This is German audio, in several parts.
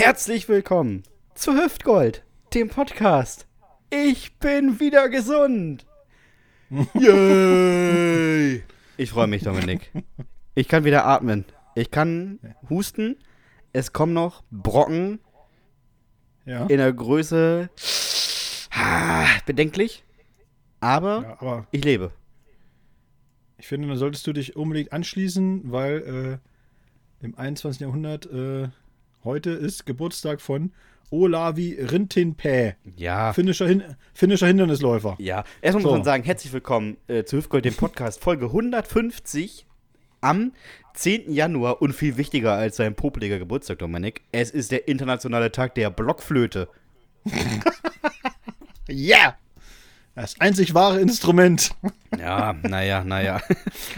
Herzlich willkommen zu Hüftgold, dem Podcast. Ich bin wieder gesund. Yay! Ich freue mich, Dominik. Ich kann wieder atmen. Ich kann husten. Es kommen noch Brocken Ja. in der Größe ah, bedenklich. Aber ja, aber ich lebe. ich finde, da solltest du dich unbedingt anschließen, weil äh, im 21. Jahrhundert äh, heute ist Geburtstag von Olavi Rintinpä, Ja. finnischer, Hin finnischer Hindernisläufer. Ja, erstmal muss So. man sagen, herzlich willkommen äh, zu Hüftgold, dem Podcast, Folge 150 am 10. Januar und viel wichtiger als sein popeliger Geburtstag, Dominik. Es ist der internationale Tag der Blockflöte. Ja! Das einzig wahre Instrument. Ja, naja, naja.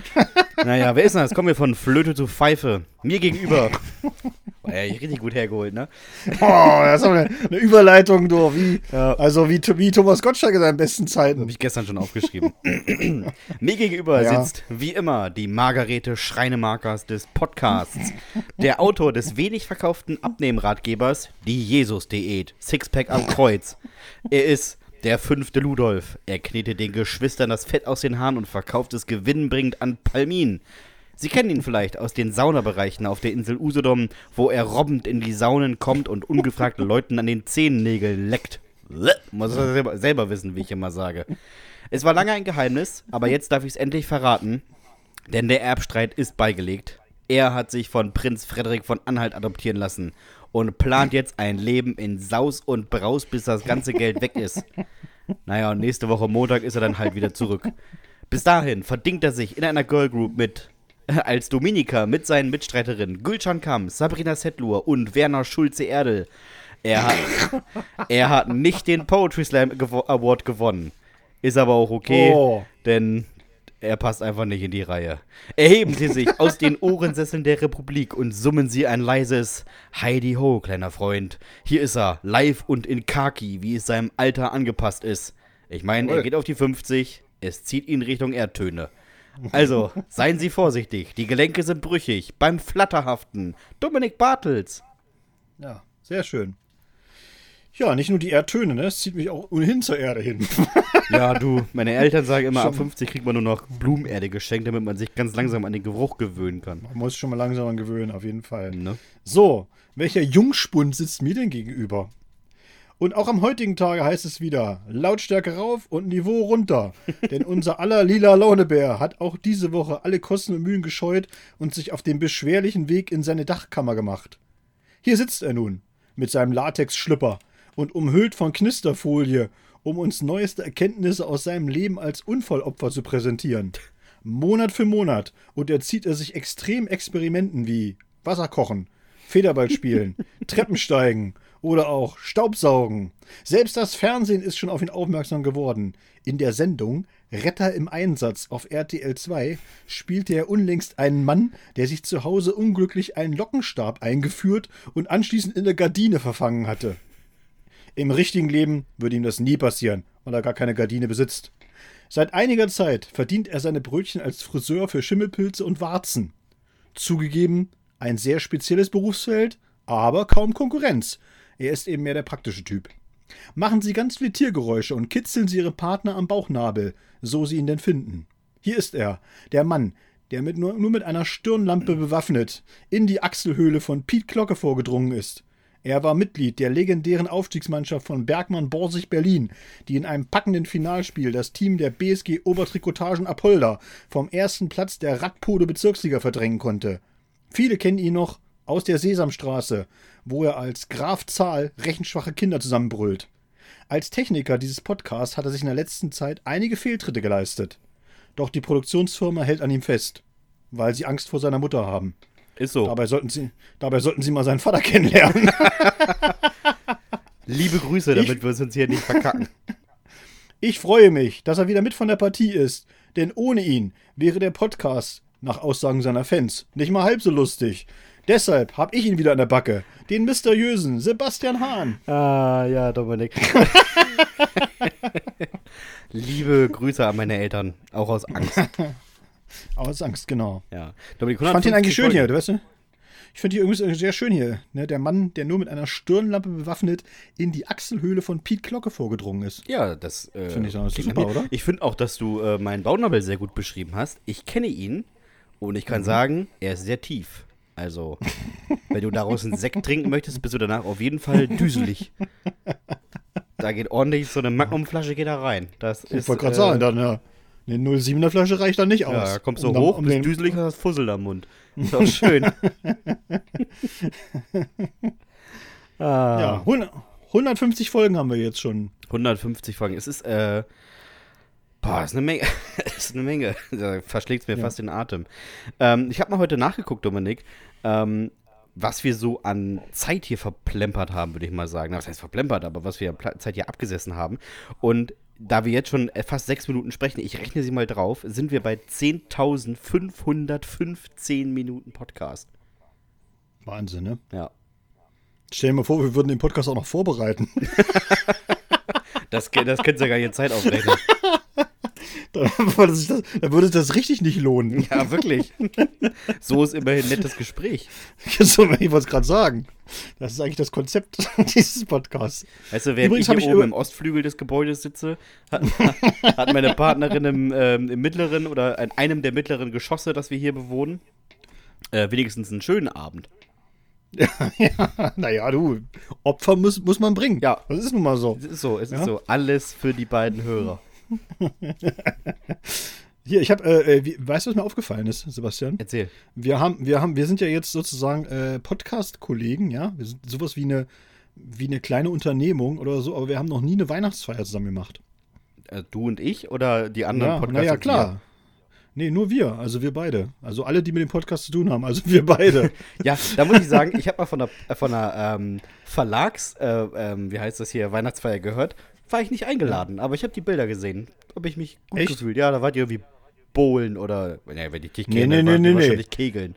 naja, wer ist denn das? Kommen wir von Flöte zu Pfeife. Mir gegenüber. War ja richtig gut hergeholt, ne? Oh, das ist aber eine, eine Überleitung, du. Wie, Ja. Also wie, wie Thomas Gottschalk in seinen besten Zeiten. Habe ich gestern schon aufgeschrieben. Mir gegenüber Ja. sitzt, wie immer, die Margarete Schreinemarkers des Podcasts. Der Autor des wenig verkauften Abnehmratgebers, die Jesus-Diät. Sixpack am Kreuz. Er ist der fünfte Ludolf. Er knetet den Geschwistern das Fett aus den Haaren und verkauft es gewinnbringend an Palmin. Sie kennen ihn vielleicht aus den Saunabereichen auf der Insel Usedom, wo er robbend in die Saunen kommt und ungefragt Leuten an den Zehennägeln leckt. Muss er selber, selber wissen, wie ich immer sage. Es war lange ein Geheimnis, aber jetzt darf ich es endlich verraten, denn der Erbstreit ist beigelegt. Er hat sich von Prinz Frederik von Anhalt adoptieren lassen und plant jetzt ein Leben in Saus und Braus, bis das ganze Geld weg ist. Naja, und nächste Woche Montag ist er dann halt wieder zurück. Bis dahin verdingt er sich in einer Girl Group mit als Dominika mit seinen Mitstreiterinnen Gülcan Kamm, Sabrina Settlur und Werner Schulze-Erdel. Er hat, er hat nicht den Poetry Slam Award gewonnen. Ist aber auch okay, Oh. denn er passt einfach nicht in die Reihe. Erheben Sie sich aus den Ohrensesseln der Republik und summen Sie ein leises Heidi Ho, kleiner Freund. Hier ist er, live und in Khaki, wie es seinem Alter angepasst ist. Ich meine, er geht auf die 50, es zieht ihn Richtung Erdtöne. Also, seien Sie vorsichtig, die Gelenke sind brüchig, beim Flatterhaften. Dominik Bartels. Ja, sehr schön. Ja, nicht nur die Erdtöne, ne? Es zieht mich auch ohnehin zur Erde hin. Ja, du, meine Eltern sagen immer, ab Schon. 50 kriegt man nur noch Blumenerde geschenkt, damit man sich ganz langsam an den Geruch gewöhnen kann. Man muss schon mal langsam dran gewöhnen, auf jeden Fall. Ne? So, welcher Jungspund sitzt mir denn gegenüber? Und auch am heutigen Tage heißt es wieder, Lautstärke rauf und Niveau runter. Denn unser aller lila Launebär hat auch diese Woche alle Kosten und Mühen gescheut und sich auf den beschwerlichen Weg in seine Dachkammer gemacht. Hier sitzt er nun, mit seinem Latex-Schlüpper und umhüllt von Knisterfolie, um uns neueste Erkenntnisse aus seinem Leben als Unfallopfer zu präsentieren. Monat für Monat unterzieht er sich extrem Experimenten wie Wasserkochen, Federball spielen, Treppensteigen oder auch Staubsaugen. Selbst das Fernsehen ist schon auf ihn aufmerksam geworden. In der Sendung Retter im Einsatz auf RTL 2 spielte er unlängst einen Mann, der sich zu Hause unglücklich einen Lockenstab eingeführt und anschließend in der Gardine verfangen hatte. Im richtigen Leben würde ihm das nie passieren, weil er gar keine Gardine besitzt. Seit einiger Zeit verdient er seine Brötchen als Friseur für Schimmelpilze und Warzen. Zugegeben, ein sehr spezielles Berufsfeld, aber kaum Konkurrenz. Er ist eben mehr der praktische Typ. Machen Sie ganz viele Tiergeräusche und kitzeln Sie Ihre Partner am Bauchnabel, so Sie ihn denn finden. Hier ist er, der Mann, der mit nur, nur mit einer Stirnlampe bewaffnet in die Achselhöhle von Piet Glocke vorgedrungen ist. Er war Mitglied der legendären Aufstiegsmannschaft von Bergmann Borsig Berlin, die in einem packenden Finalspiel das Team der BSG Obertrikotagen Apolda vom ersten Platz der Radpode Bezirksliga verdrängen konnte. Viele kennen ihn noch aus der Sesamstraße, wo er als Graf Zahl rechenschwache Kinder zusammenbrüllt. Als Techniker dieses Podcasts hat er sich in der letzten Zeit einige Fehltritte geleistet. Doch die Produktionsfirma hält an ihm fest, weil sie Angst vor seiner Mutter haben. Ist so. Dabei sollten sie, dabei sollten sie mal seinen Vater kennenlernen. Liebe Grüße, damit wir es uns hier nicht verkacken. Ich freue mich, dass er wieder mit von der Partie ist, denn ohne ihn wäre der Podcast, nach Aussagen seiner Fans, nicht mal halb so lustig. Deshalb habe ich ihn wieder an der Backe, den mysteriösen Sebastian Hahn. Ah, ja, Dominik. Liebe Grüße an meine Eltern, auch aus Angst. Aus Angst, genau. Ja. Dominik, Ich fand ihn 150 eigentlich schön hier, Folgen. du weißt du? Ich finde die irgendwie sehr schön hier. Ne? Der Mann, der nur mit einer Stirnlampe bewaffnet in die Achselhöhle von Pete Glocke vorgedrungen ist. Ja, das äh, Finde ich klingt super, oder? Ich finde auch, dass du äh, meinen Baunabel sehr gut beschrieben hast. Ich kenne ihn und ich Mhm. kann sagen, er ist sehr tief. Also, wenn du daraus einen Sekt trinken möchtest, bist du danach auf jeden Fall düselig. Da geht ordentlich so eine Magnumflasche geht da rein. Das Ich ist, wollte gerade äh, sagen, dann ja. Eine 07er Flasche reicht dann nicht aus. Ja, da kommst du Um hoch, um bist düselig, hast Fussel am Mund. Ist doch schön. ah. Ja, 100 150 Folgen haben wir jetzt schon. 150 Folgen. Es ist, äh, boah, ist eine Menge. ist eine Menge. Da verschlägt es mir Ja. fast den Atem. Ähm, ich habe mal heute nachgeguckt, Dominik, ähm, was wir so an Zeit hier verplempert haben, würde ich mal sagen. Was heißt verplempert, aber was wir an Zeit hier abgesessen haben. Und da wir jetzt schon äh, fast sechs Minuten sprechen, ich rechne sie mal drauf, sind wir bei 10.515 Minuten Podcast. Wahnsinn, ne? Ja. Stell dir mal vor, wir würden den Podcast auch noch vorbereiten. Das, das könnt ihr gar nicht Zeit aufrechnen. da, würde sich das, da würde das richtig nicht lohnen. Ja, wirklich. so ist immerhin ein nettes Gespräch. So, ich wollte es gerade sagen. Das ist eigentlich das Konzept dieses Podcasts. Weißt du, während Übrigens ich hier ich oben über- im Ostflügel des Gebäudes sitze, hat, hat meine Partnerin im, ähm, im mittleren oder in einem der mittleren Geschosse, das wir hier bewohnen, äh, wenigstens einen schönen Abend. ja, naja, du, Opfer muss, muss man bringen. Ja. Das ist nun mal so. Es ist so, es ist Ja? so. Alles für die beiden Hörer. Hier, ich habe, äh, äh, wie- weißt du, was mir aufgefallen ist, Sebastian? Erzähl. Wir haben, wir haben, wir sind ja jetzt sozusagen äh, Podcast-Kollegen, ja. Wir sind sowas wie eine, wie eine kleine Unternehmung oder so, aber wir haben noch nie eine Weihnachtsfeier zusammen gemacht. Äh, du und ich oder die anderen Ja, Podcaster? naja, klar. Nee, nur wir, also wir beide. Also alle, die mit dem Podcast zu tun haben, also wir beide. Ja, da muss ich sagen, ich habe mal von der, äh, von der ähm, Verlags, äh, ähm, wie heißt das hier, Weihnachtsfeier gehört. War ich nicht eingeladen, aber ich habe die Bilder gesehen. Habe ich mich gut Echt? gefühlt. Ja, da wart ihr irgendwie Bowlen oder, naja, wenn ich dich kenne, nee, nee, nee, nee. wahrscheinlich Kegeln.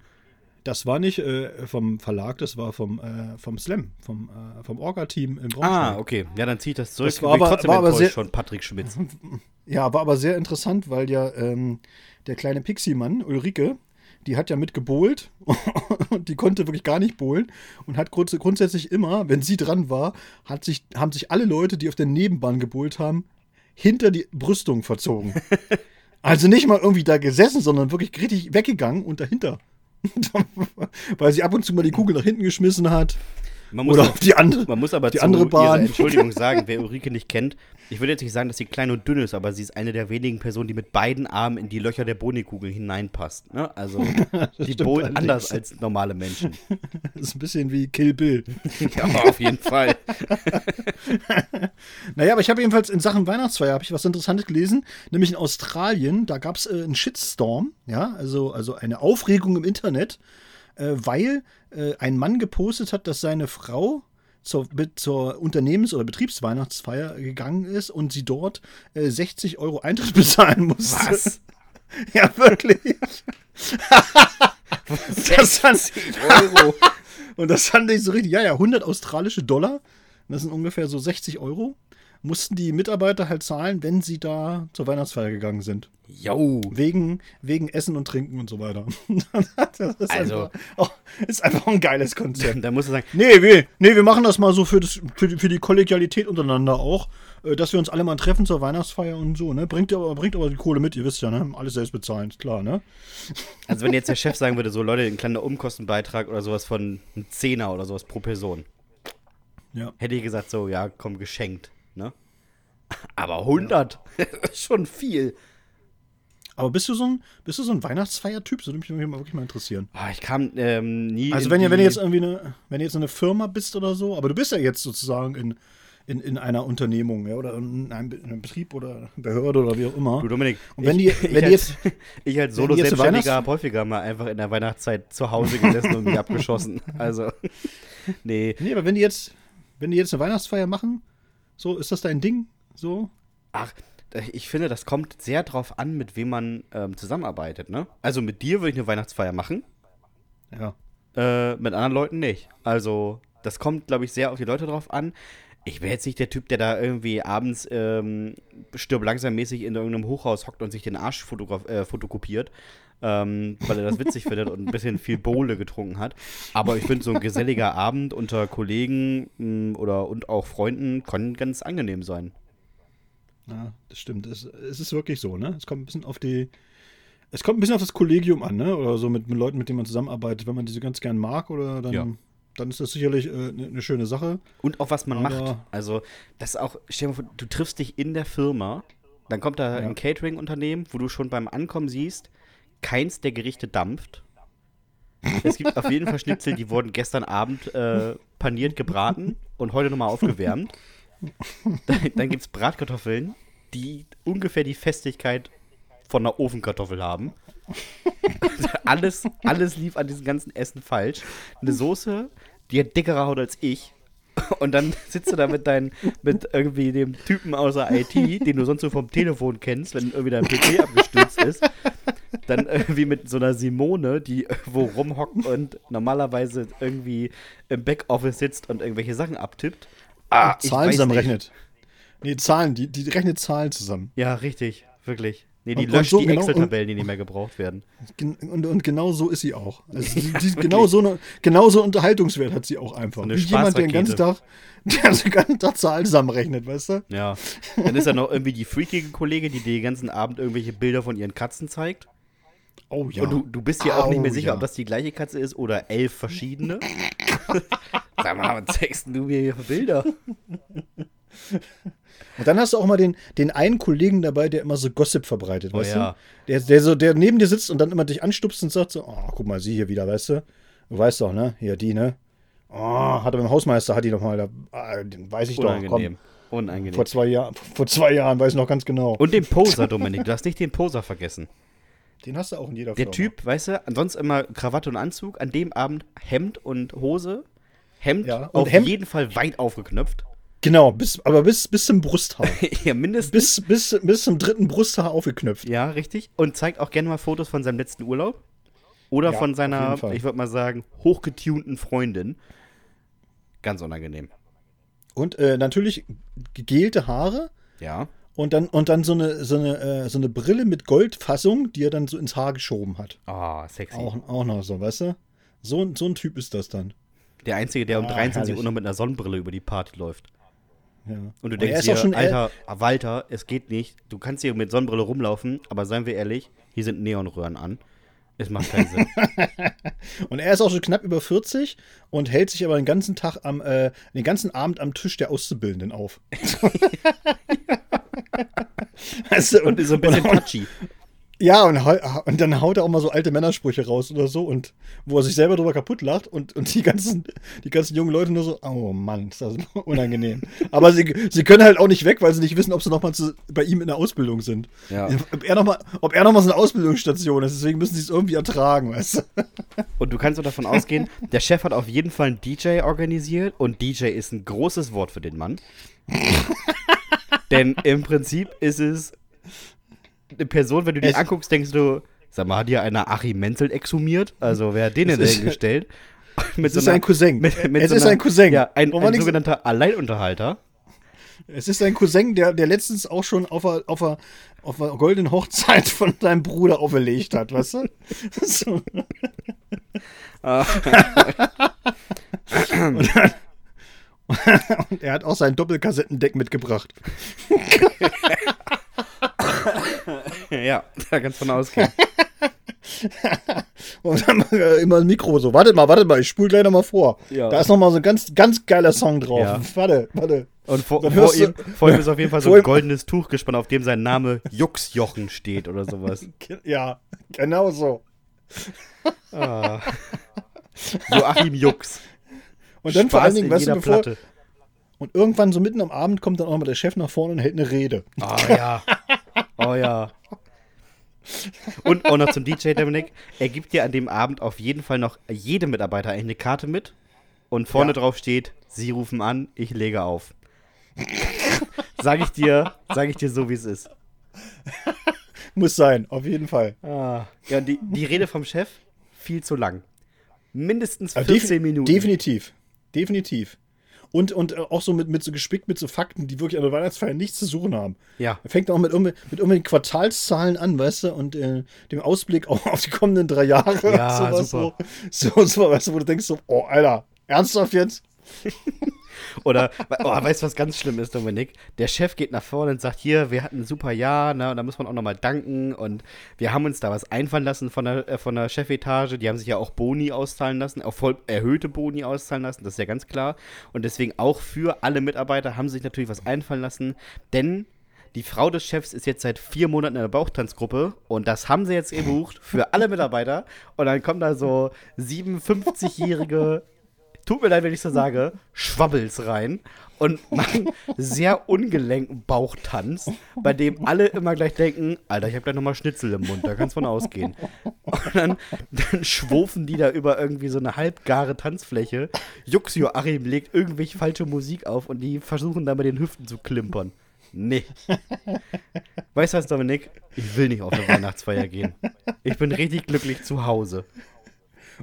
Das war nicht äh, vom Verlag, das war vom, äh, vom Slam, vom, äh, vom Orga-Team in Braunschweig. Ah, okay. Ja, dann ziehe ich das zurück. Das war aber- trotzdem war aber sehr- von Patrick Schmitz. Ja, war aber sehr interessant, weil ja ähm, der kleine Pixie-Mann, Ulrike, die hat ja mit gebohlt und die konnte wirklich gar nicht bohlen und hat grunds grundsätzlich immer, wenn sie dran war, hat sich, haben sich alle Leute, die auf der Nebenbahn gebohlt haben, hinter die Brüstung verzogen. also nicht mal irgendwie da gesessen, sondern wirklich richtig weggegangen und dahinter. weil sie ab und zu mal die Kugel nach hinten geschmissen hat. Man muss, Oder auf die andere. man muss aber die zu andere Bahn. Entschuldigung sagen, wer Ulrike nicht kennt. Ich würde jetzt nicht sagen, dass sie klein und dünn ist, aber sie ist eine der wenigen Personen, die mit beiden Armen in die Löcher der Bonikugel hineinpasst. Ne? Also die allerdings. anders als normale Menschen. Das ist ein bisschen wie Kill Bill. ja, auf jeden Fall. Naja, aber ich habe jedenfalls in Sachen Weihnachtsfeier habe ich was Interessantes gelesen, nämlich in Australien, da gab es äh, einen Shitstorm, ja, also, also eine Aufregung im Internet, äh, weil äh, ein Mann gepostet hat, dass seine Frau zur, zur Unternehmens- oder Betriebsweihnachtsfeier gegangen ist und sie dort äh, 60 Euro Eintritt bezahlen musste. Was? Ja, wirklich. das fand, Euro. und das fand ich so richtig, ja, ja, 100 australische Dollar, das sind ungefähr so 60 Euro, mussten die Mitarbeiter halt zahlen, wenn sie da zur Weihnachtsfeier gegangen sind. Jo. Wegen, wegen Essen und Trinken und so weiter. das ist, Also- einfach, oh, ist einfach ein geiles Konzept. Da musst du sagen, Nee wir, nee, wir machen das mal so für, das, für, die, für die Kollegialität untereinander auch, äh, dass wir uns alle mal treffen zur Weihnachtsfeier und so, ne? Bringt aber, bringt aber die Kohle mit, ihr wisst ja, ne? Alles selbst bezahlen, ist klar, ne? also wenn jetzt der Chef sagen würde, so Leute, ein kleiner Umkostenbeitrag oder sowas von einem Zehner oder sowas pro Person, Ja. hätte ich gesagt, so, ja, komm, geschenkt. Ne? Aber 100 ist schon viel. Aber bist du so ein, bist du so ein Weihnachtsfeiertyp? Das würde mich mal wirklich mal interessieren. Ah, ich kam ähm, nie. Also in wenn, ihr- wenn jetzt irgendwie eine, wenn du jetzt eine Firma bist oder so, aber du bist ja jetzt sozusagen in, in, in einer Unternehmung, ja, oder in einem, in einem Betrieb oder Behörde oder wie auch immer. Du Dominik, Und wenn ich, die- ich wenn die als, ich als jetzt Solo-Selbstständiger Weihnachts- habe häufiger mal einfach in der Weihnachtszeit zu Hause gesessen und mich abgeschossen. Also, nee. Nee, aber wenn die jetzt, wenn die jetzt eine Weihnachtsfeier machen, so, ist das dein Ding? So? Ach, ich finde, das kommt sehr drauf an, mit wem man ähm, zusammenarbeitet, ne? Also mit dir würde ich eine Weihnachtsfeier machen, Ja. äh, mit anderen Leuten nicht. Also, das kommt, glaube ich, sehr auf die Leute drauf an. Ich wäre jetzt nicht der Typ, der da irgendwie abends ähm, stirb langsam mäßig in irgendeinem Hochhaus hockt und sich den Arsch äh, fotokopiert, ähm, weil er das witzig findet und ein bisschen viel Bowle getrunken hat. Aber ich finde, so ein geselliger Abend unter Kollegen mh, oder und auch Freunden kann ganz angenehm sein. Ja, das stimmt. Es, es ist wirklich so, ne? Es kommt ein bisschen auf die. Es kommt ein bisschen auf das Kollegium an, ne? Oder so mit, mit Leuten, mit denen man zusammenarbeitet. Wenn man diese ganz gern mag, oder dann, Ja. Dann ist das sicherlich eine äh, ne schöne Sache. Und auch was man Aber- macht. Also, das ist auch, stell dir mal vor, du triffst dich in der Firma, dann kommt da Ja. ein Catering-Unternehmen, wo du schon beim Ankommen siehst, keins der Gerichte dampft. Es gibt auf jeden Fall Schnitzel, die wurden gestern Abend äh, paniert gebraten und heute nochmal aufgewärmt. Dann, dann gibt es Bratkartoffeln, die ungefähr die Festigkeit von einer Ofenkartoffel haben. alles, alles lief an diesem ganzen Essen falsch. Eine Soße, die hat dickere Haut als ich. Und dann sitzt du da mit deinen, mit irgendwie dem Typen außer IT, den du sonst nur vom Telefon kennst, wenn irgendwie dein PC abgestürzt ist. Dann irgendwie mit so einer Simone, die irgendwo rumhockt und normalerweise irgendwie im Backoffice sitzt und irgendwelche Sachen abtippt. Ah, Zahlen weiß zusammen nicht. rechnet. Nee, Zahlen, die, die rechnet Zahlen zusammen. Ja, richtig, wirklich. Nee, die Und- und löscht so die genau- Excel-Tabellen, die nicht mehr gebraucht werden. Und, und genau so ist sie auch. Also die, die, genau, so eine, genau so Unterhaltungswert hat sie auch einfach. eine Wie jemand, der den ganzen Tag, der den ganzen Tag Zahlen zusammenrechnet, weißt du? Ja. Dann ist da noch irgendwie die freakige Kollegin, die dir den ganzen Abend irgendwelche Bilder von ihren Katzen zeigt. Oh ja. Und du, du bist dir auch nicht mehr sicher, ja. ob das die gleiche Katze ist oder elf verschiedene. Sag mal, was zeigst du mir hier für Bilder? Und dann hast du auch mal den, den einen Kollegen dabei, der immer so Gossip verbreitet, Oh weißt ja. du? Der, der, so, der neben dir sitzt und dann immer dich anstupst und sagt so, oh, guck mal, sie hier wieder, weißt du? Du weißt doch, ne? Hier, die, ne? Oh, hat er beim Hausmeister, hat die noch mal, da, ah, den weiß ich doch, Unangenehm. komm. Unangenehm. Vor zwei, Jahren, vor zwei Jahren, weiß ich noch ganz genau. Und den Poser, Dominik. Du hast nicht den Poser vergessen. den hast du auch in jeder Der Firma. Typ, weißt du, ansonsten immer Krawatte und Anzug, an dem Abend Hemd und Hose. Hemd Ja, und auf Hemd- jeden Fall weit aufgeknöpft. Genau, bis, aber bis, bis zum Brusthaar. ja, mindestens. bis, bis, bis zum dritten Brusthaar aufgeknöpft. Ja, richtig. Und zeigt auch gerne mal Fotos von seinem letzten Urlaub. Oder Ja, von seiner, ich würde mal sagen, hochgetunten Freundin. Ganz unangenehm. Und äh, natürlich gegelte Haare Ja. und dann, und dann so, eine, so, eine, äh, so eine Brille mit Goldfassung, die er dann so ins Haar geschoben hat. Oh, sexy. Auch, auch noch so, weißt du? So, ein- so ein Typ ist das dann. Der Einzige, der um Ah, 23 herrlich. Uhr noch mit einer Sonnenbrille über die Party läuft. Ja. Und du denkst ist dir, Alter, Walter, es geht nicht. Du kannst hier mit Sonnenbrille rumlaufen, aber seien wir ehrlich, hier sind Neonröhren an. Es macht keinen Sinn. Und er ist auch schon knapp über 40 und hält sich aber den ganzen Tag am, äh, den ganzen Abend am Tisch der Auszubildenden auf. weißt du, Und ist so ein bisschen touchy. Ja, und, und dann haut er auch mal so alte Männersprüche raus oder so und wo er sich selber drüber kaputt lacht und, und die ganzen, die ganzen jungen Leute nur so, oh Mann, ist das unangenehm. Aber sie, sie können halt auch nicht weg, weil sie nicht wissen, ob sie noch mal zu, bei ihm in der Ausbildung sind. Ja. Ob er noch mal, ob er noch mal so eine Ausbildungsstation ist, deswegen müssen sie es irgendwie ertragen, weißt du? Und du kannst auch davon ausgehen, der Chef hat auf jeden Fall einen DJ organisiert und DJ ist ein großes Wort für den Mann. Denn im Prinzip ist es eine Person, wenn du die Es- anguckst, denkst du, sag mal, hat hier einer Achim Menzel exhumiert? Also wer hat den denn dahingestellt? Mit Es ist ein Cousin. Mit, mit Es so ist einer- ein Cousin. Ja, ein, ein sogenannter Alleinunterhalter. Es ist ein Cousin, der, der letztens auch schon auf einer auf einer- auf einer goldenen Hochzeit von deinem Bruder auferlegt hat, weißt du? So. und, dann, und er hat auch sein Doppelkassettendeck mitgebracht. ja, da kannst du von ausgehen. Und dann er immer ein Mikro so. Wartet mal, wartet mal, ich spule gleich nochmal vor. Ja. Da ist nochmal so ein ganz, ganz geiler Song drauf. Ja. Warte, warte. Und vor, vor, ihm, vor ihm ist auf jeden Fall so vor ein goldenes Tuch gespannt, auf dem sein Name Juxjochen steht oder sowas. Ja, genau so. Ah. Joachim Jux. Und dann vor Spaß allen Dingen, in weißt du, bevor. Platte. Und irgendwann so mitten am Abend kommt dann auch mal der Chef nach vorne und hält eine Rede. Oh ja. Oh ja. Und auch noch zum DJ Dominik. Er gibt dir an dem Abend auf jeden Fall noch jedem Mitarbeiter eine Karte mit. Und vorne Ja. drauf steht, Sie rufen an, ich lege auf. sag ich dir, sag ich dir so, wie es ist. Muss sein, auf jeden Fall. Ah. Ja, und die, die Rede vom Chef, viel zu lang. Mindestens Aber 14 defi- Minuten. Definitiv. Definitiv. Und, und äh, auch so mit, mit so gespickt mit so Fakten, die wirklich an der Weihnachtsfeier nichts zu suchen haben. Ja. Er fängt auch mit, mit irgendwelchen Quartalszahlen an, weißt du, und äh, dem Ausblick auch auf die kommenden drei Jahre. Ja, sowas super. So, so, so, weißt du, wo du denkst so, oh, Alter, ernsthaft jetzt? Oder, oh, weißt du, was ganz schlimm ist, Dominik? Der Chef geht nach vorne und sagt, hier, wir hatten ein super Jahr, ne, und da muss man auch nochmal danken und wir haben uns da was einfallen lassen von der, äh, von der Chefetage, die haben sich ja auch Boni auszahlen lassen, auch voll erhöhte Boni auszahlen lassen, das ist ja ganz klar. Und deswegen auch für alle Mitarbeiter haben sich natürlich was einfallen lassen, denn die Frau des Chefs ist jetzt seit vier Monaten in der Bauchtanzgruppe und das haben sie jetzt gebucht für alle Mitarbeiter. Und dann kommen da so 57-jährige, tut mir leid, wenn ich so sage, Schwabbels rein und machen sehr ungelenken Bauchtanz, bei dem alle immer gleich denken, Alter, ich habe gleich nochmal Schnitzel im Mund, da kannst von ausgehen. Und dann, dann schwufen die da über irgendwie so eine halbgare Tanzfläche. Juxio Achim legt irgendwelche falsche Musik auf und die versuchen da mit den Hüften zu klimpern. Nee. Weißt du was, Dominik? Ich will nicht auf eine Weihnachtsfeier gehen. Ich bin richtig glücklich zu Hause.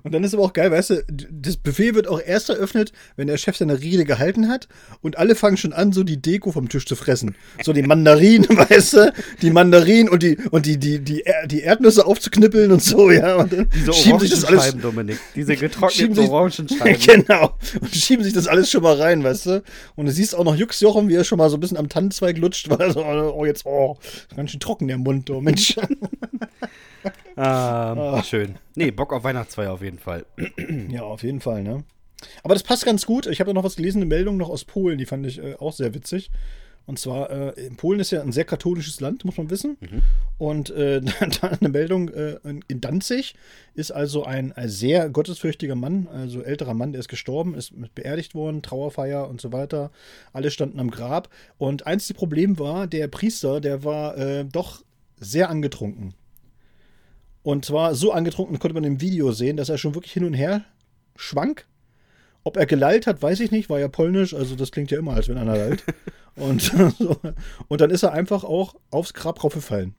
Und dann ist aber auch geil, weißt du, das Buffet wird auch erst eröffnet, wenn der Chef seine Rede gehalten hat und alle fangen schon an, so die Deko vom Tisch zu fressen. So die Mandarinen, weißt du, die Mandarinen und die und die die die, die Erdnüsse aufzuknippeln und so, ja, und dann Diese schieben sich das alles Dominik. Diese getrockneten sich- Orangenscheiben. genau. Und schieben sich das alles schon mal rein, weißt du? Und du siehst auch noch Jux Jochum, wie er schon mal so ein bisschen am Tannenzweig lutscht, weil er so, oh, jetzt, oh, ist ganz schön trocken der Mund, oh Mensch. Ähm, Schön. Nee, Bock auf Weihnachtsfeier auf jeden Fall. Ja, auf jeden Fall, ne? Aber das passt ganz gut. Ich habe da noch was gelesen, eine Meldung noch aus Polen, die fand ich äh, auch sehr witzig. Und zwar, äh, in Polen ist ja ein sehr katholisches Land, muss man wissen. Und äh, da eine Meldung äh, in- Danzig ist also ein, ein sehr gottesfürchtiger Mann, also älterer Mann, der ist gestorben, ist beerdigt worden, Trauerfeier und so weiter. Alle standen am Grab. Und einzige Problem war, der Priester, der war äh, doch sehr angetrunken. Und zwar so angetrunken, konnte man im Video sehen, dass er schon wirklich hin und her schwank. Ob er gelallt hat, weiß ich nicht, war ja polnisch, also das klingt ja immer, als wenn einer lallt. Und, und dann ist er einfach auch aufs Grab raufgefallen.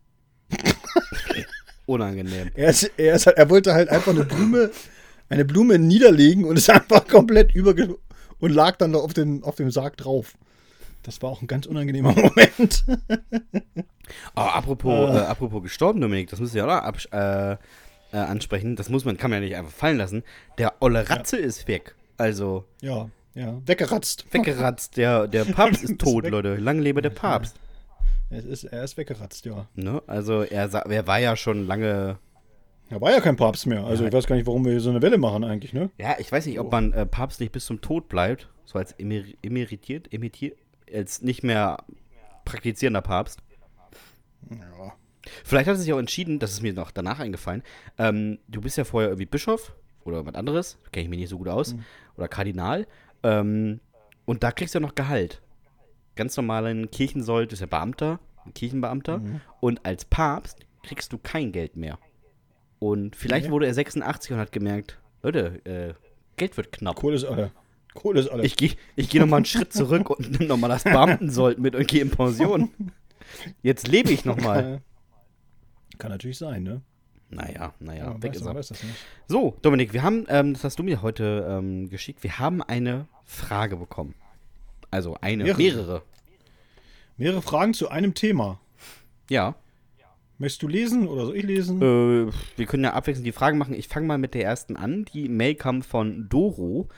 Unangenehm. Er, ist, er, ist, halt- er wollte halt einfach eine Blume, eine Blume niederlegen und ist einfach komplett überge und lag dann da auf, den, auf dem Sarg drauf. Das war auch ein ganz unangenehmer Moment. Oh, apropos, äh, apropos gestorben, Dominik, das müsst ihr auch noch äh, äh, ansprechen. Das muss man, kann man ja nicht einfach fallen lassen. Der olle Ratze ist weg. Also, Ja, ja, weggeratzt. weggeratzt. Der, der Papst ist Ist tot, weg. Leute. Lang lebe der Papst. Er ist, er ist weggeratzt, ja. Ne? Also, er, er war ja schon lange. Er war ja kein Papst mehr. Also ich weiß gar nicht, warum wir hier so eine Welle machen eigentlich, ne? Ja, ich weiß nicht, ob man äh, Papst nicht bis zum Tod bleibt. So als emer emeritiert, emeritiert, als nicht mehr praktizierender Papst. Ja. Vielleicht hat er sich auch entschieden, das ist mir noch danach eingefallen. Ähm, du bist ja vorher irgendwie Bischof oder was anderes, kenne ich mich nicht so gut aus, oder Kardinal. Ähm, und da kriegst du ja noch Gehalt. Ganz normalen Kirchensold ist ja Beamter, ein Kirchenbeamter. Und als Papst kriegst du kein Geld mehr. Und vielleicht Nee. wurde er 86 und hat gemerkt, Leute, äh, Geld wird knapp. Kohle ist alle. Kohle ist alle. Ich gehe ich geh nochmal einen Schritt zurück und nimm nochmal das Beamtensold mit und gehe in Pension. Jetzt lebe ich nochmal. Kann natürlich sein, ne? Naja, naja, Ja, weg ist er. das nicht. So, Dominik, wir haben, ähm, das hast du mir heute ähm, geschickt, wir haben eine Frage bekommen. Also eine, Mehrere. mehrere. Mehrere Fragen zu einem Thema. Ja. Möchtest du lesen oder soll ich lesen? Äh, wir können ja abwechselnd die Fragen machen. Ich fange mal mit der ersten an. Die Mail kam von Doro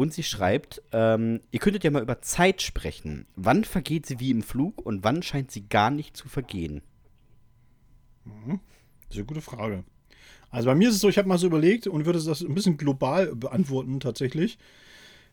und sie schreibt, ähm, ihr könntet ja mal über Zeit sprechen. Wann vergeht sie wie im Flug und wann scheint sie gar nicht zu vergehen? Das ist eine gute Frage. Also bei mir ist es so, ich habe mal so überlegt und würde das ein bisschen global beantworten tatsächlich.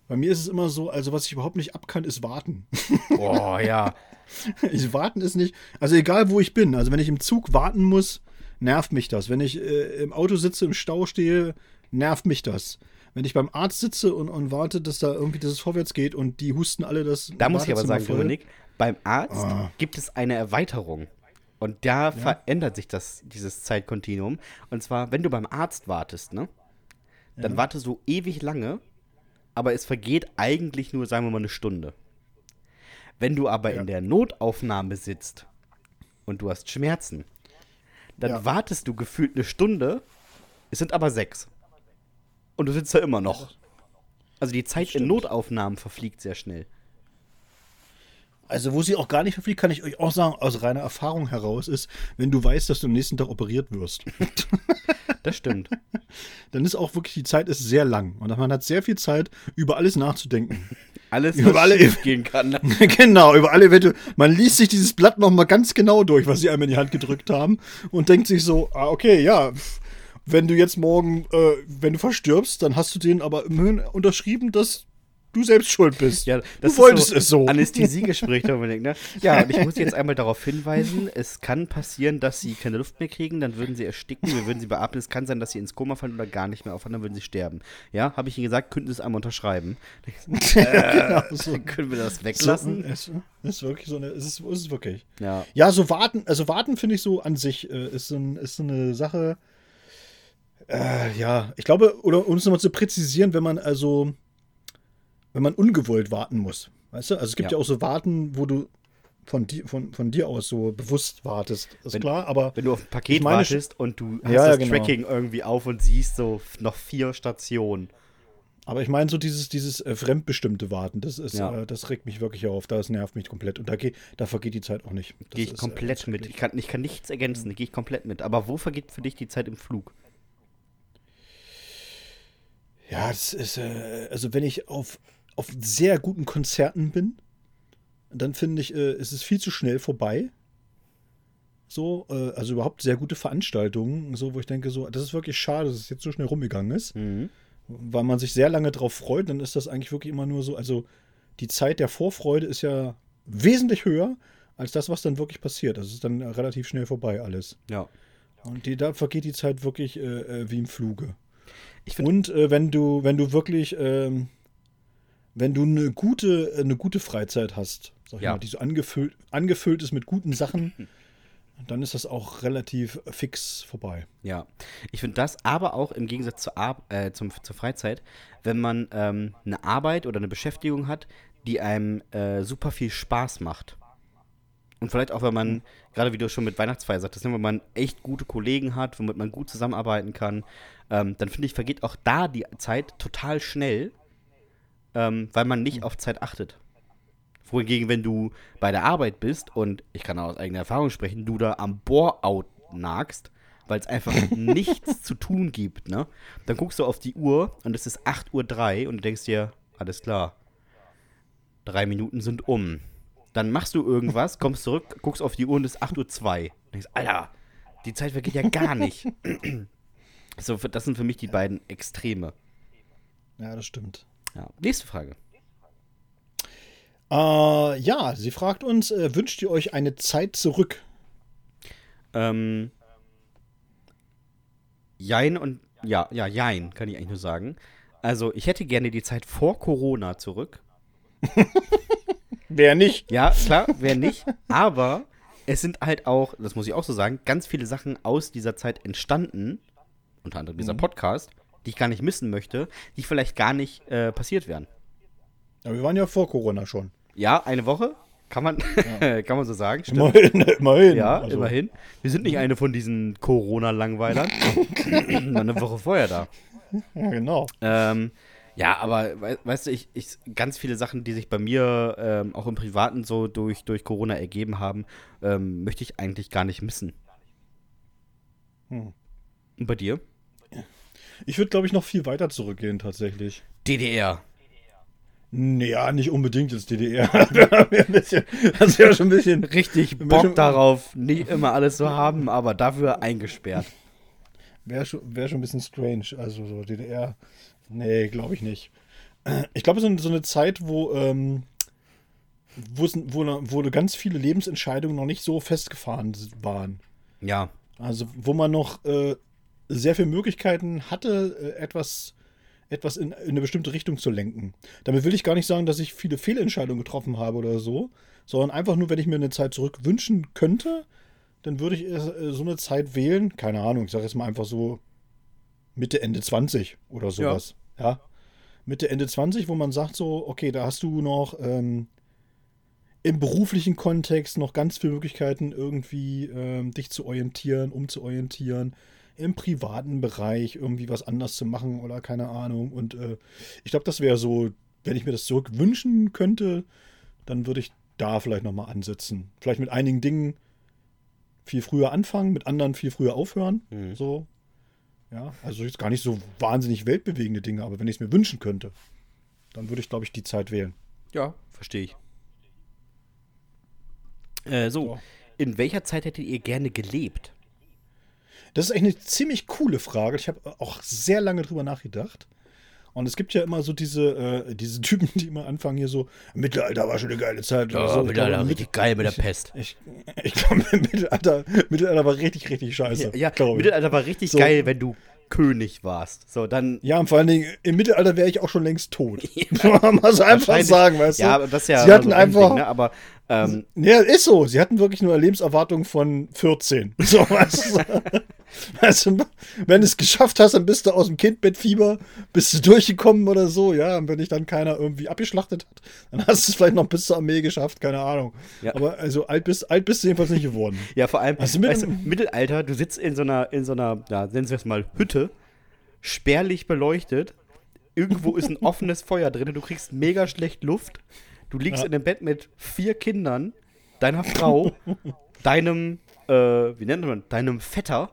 Bei mir ist es immer so, also was ich überhaupt nicht ab kann, ist warten. Boah, ja. Ich warten ist nicht, also egal wo ich bin, also wenn ich im Zug warten muss, nervt mich das. Wenn ich äh, im Auto sitze, im Stau stehe, nervt mich das. Wenn ich beim Arzt sitze und, und warte, dass da irgendwie das vorwärts geht und die husten alle das. Da muss ich aber sagen, voll. Dominik, beim Arzt Ah. gibt es eine Erweiterung. Und da verändert sich das, dieses Zeitkontinuum. Und zwar, wenn du beim Arzt wartest, ne? Dann wartest du ewig lange, aber es vergeht eigentlich nur, sagen wir mal, eine Stunde. Wenn du aber Ja. in der Notaufnahme sitzt und du hast Schmerzen, dann Ja. wartest du gefühlt eine Stunde, es sind aber sechs. Und du sitzt da immer noch. Also die Zeit in. Notaufnahmen verfliegt sehr schnell. Also, wo sie auch gar nicht verfliegt, kann ich euch auch sagen, aus reiner Erfahrung heraus ist, wenn du weißt, dass du am nächsten Tag operiert wirst. Das stimmt. Dann ist auch wirklich, die Zeit ist sehr lang. Und man hat sehr viel Zeit, über alles nachzudenken. Alles, Über was alle- gehen kann. genau, über alle eventuell. Man liest sich dieses Blatt nochmal ganz genau durch, was sie einem in die Hand gedrückt haben. Und denkt sich so, ah, okay, ja, pff, wenn du jetzt morgen, äh, wenn du verstirbst, dann hast du den aber immerhin unterschrieben, dass du selbst schuld bist. Ja, du wolltest ist es so. Anästhesiegespräch, denkt, ne? Ja, und ich muss jetzt einmal darauf hinweisen, es kann passieren, dass sie keine Luft mehr kriegen, dann würden sie ersticken, wir würden sie beatmen. Es kann sein, dass sie ins Koma fallen oder gar nicht mehr aufwachen, dann würden sie sterben. Ja, habe ich ihnen gesagt, könnten sie es einmal unterschreiben. genau, so. Dann können wir das So, weglassen. es ist wirklich so eine, es ist, es ist wirklich. Ja. Ja, so warten, also warten finde ich so an sich äh, ist, so ein, ist so eine Sache. Äh, ja, ich glaube, oder um es nochmal zu präzisieren, wenn man also, wenn man ungewollt warten muss. Weißt du? Also es gibt ja, Ja. auch so Warten, wo du von, di von, von dir aus so bewusst wartest. Ist Wenn- klar, aber Wenn du auf ein Paket meine, wartest und du hast Ja, das genau. Tracking irgendwie auf und siehst so noch vier Stationen. Aber ich meine so dieses, dieses äh, fremdbestimmte Warten, das ist, Ja. äh, das regt mich wirklich auf, das nervt mich komplett. Und da, geht, da vergeht die Zeit auch nicht. Gehe ich ist, äh, komplett das- mit. Ich kann, ich kann nichts ergänzen, gehe ich komplett mit. Aber wo vergeht für dich die Zeit im Flug? Ja, das ist, äh, also wenn ich auf, auf sehr guten Konzerten bin, dann finde ich, äh, es ist viel zu schnell vorbei. So, äh, also überhaupt sehr gute Veranstaltungen, so, wo ich denke, so, das ist wirklich schade, dass es jetzt so schnell rumgegangen ist, Mhm. weil man sich sehr lange drauf freut, dann ist das eigentlich wirklich immer nur so, also die Zeit der Vorfreude ist ja wesentlich höher als das, was dann wirklich passiert. Das ist dann relativ schnell vorbei alles. Ja. Und die, da vergeht die Zeit wirklich äh, äh, wie im Fluge. Und äh, wenn du, wenn du wirklich, ähm, wenn du eine gute, äh, eine gute Freizeit hast, sag ich Ja. mal, die so angefüllt, angefüllt ist mit guten Sachen, dann ist das auch relativ fix vorbei. Ja, ich finde das aber auch im Gegensatz zur, Ar äh, zum, zur Freizeit, wenn man ähm, eine Arbeit oder eine Beschäftigung hat, die einem äh, super viel Spaß macht. Und vielleicht auch, wenn man, gerade wie du schon mit Weihnachtsfeier sagtest, ne, wenn man echt gute Kollegen hat, womit man gut zusammenarbeiten kann, ähm, dann finde ich, vergeht auch da die Zeit total schnell, ähm, weil man nicht auf Zeit achtet. Wohingegen, wenn du bei der Arbeit bist und ich kann auch aus eigener Erfahrung sprechen, du da am Bore-out nagst, weil es einfach nichts zu tun gibt, ne? Dann guckst du auf die Uhr und es ist 8.03 Uhr und du denkst dir, alles klar, drei Minuten sind um. Dann machst du irgendwas, kommst zurück, guckst auf die Uhr und es ist 8.02 Uhr. Denkst, Alter, die Zeit vergeht ja gar nicht. so, das sind für mich die beiden Extreme. Ja, das stimmt. Ja. Nächste Frage. Äh, ja, sie fragt uns, äh, wünscht ihr euch eine Zeit zurück? Ähm, jein und ja, ja, jein, kann ich eigentlich nur sagen. Also, ich hätte gerne die Zeit vor Corona zurück. Wer nicht? Ja, klar, wer nicht. Aber es sind halt auch, das muss ich auch so sagen, ganz viele Sachen aus dieser Zeit entstanden, unter anderem dieser Podcast, die ich gar nicht missen möchte, die vielleicht gar nicht äh, passiert wären. Ja, wir waren ja vor Corona schon. Ja, eine Woche, kann man, kann man so sagen. Stimmt. Immerhin, immerhin. Ja, Also, immerhin. Wir sind nicht eine von diesen Corona-Langweilern. Eine Woche vorher da. Ja, genau. Ähm, ja, aber wei- weißt du, ich, ich, ganz viele Sachen, die sich bei mir ähm, auch im Privaten so durch, durch Corona ergeben haben, ähm, möchte ich eigentlich gar nicht missen. Hm. Und bei dir? Ich würde, glaube ich, noch viel weiter zurückgehen, tatsächlich. DDR. Naja, nicht unbedingt ins DDR. das wäre ein bisschen, das wäre schon ein bisschen. Richtig Bock darauf, nicht immer alles zu haben, aber dafür eingesperrt. Wäre schon, wär schon ein bisschen strange. Also so DDR. Nee, glaube ich nicht. Ich glaube, so, so eine Zeit, wo, ähm, wo, wo ganz viele Lebensentscheidungen noch nicht so festgefahren waren. Ja, Also wo man noch äh, sehr viele Möglichkeiten hatte, äh, etwas, etwas in, in eine bestimmte Richtung zu lenken. Damit will ich gar nicht sagen, dass ich viele Fehlentscheidungen getroffen habe oder so, sondern einfach nur, wenn ich mir eine Zeit zurück wünschen könnte, dann würde ich äh, so eine Zeit wählen. Keine Ahnung, ich sage jetzt mal einfach so Mitte, Ende 20 oder sowas. Ja. Mitte, Ende 20, wo man sagt so, okay, da hast du noch ähm, im beruflichen Kontext noch ganz viele Möglichkeiten, irgendwie ähm, dich zu orientieren, umzuorientieren. im privaten Bereich irgendwie was anders zu machen oder keine Ahnung. Und äh, ich glaube, das wäre so, wenn ich mir das zurück wünschen könnte, dann würde ich da vielleicht nochmal ansetzen. Vielleicht mit einigen Dingen viel früher anfangen, mit anderen viel früher aufhören. Mhm. So. Ja, also jetzt gar nicht so wahnsinnig weltbewegende Dinge, aber wenn ich es mir wünschen könnte, dann würde ich, glaube ich, die Zeit wählen. Ja, verstehe ich. Äh, so, So. in welcher Zeit hättet ihr gerne gelebt? Das ist echt eine ziemlich coole Frage. Ich habe auch sehr lange drüber nachgedacht. Und es gibt ja immer so diese, äh, diese Typen, die immer anfangen hier so, Mittelalter war schon eine geile Zeit. oder so. Ich glaube, mit- geil mit der Pest. Ich, ich glaube, Mittelalter, Mittelalter war richtig, richtig scheiße. Ja, ja ich. Mittelalter war richtig So. geil, wenn du König warst. So, dann. Ja, und vor allen Dingen, im Mittelalter wäre ich auch schon längst tot. Kann man so einfach sagen, weißt du? Ja, aber das ist ja Sie hatten so Ding, einfach. ne? Aber ähm, Ja, ist so. Sie hatten wirklich nur eine Lebenserwartung von 14. So, weißt du, wenn du es geschafft hast, dann bist du aus dem Kindbettfieber, bist du durchgekommen oder so, ja. Und wenn dich dann keiner irgendwie abgeschlachtet hat, dann hast du es vielleicht noch bis zur Armee geschafft, keine Ahnung. Ja. Aber also alt bist, alt bist du jedenfalls nicht geworden. ja, vor allem, Also weißt du, Mittelalter, du sitzt in so einer, in so einer, ja, nennen wir es mal Hütte, spärlich beleuchtet. Irgendwo ist ein offenes Feuer drin, du kriegst mega schlecht Luft. Du liegst Ja. in einem Bett mit vier Kindern, deiner Frau, deinem, äh, wie nennt man, deinem Vetter,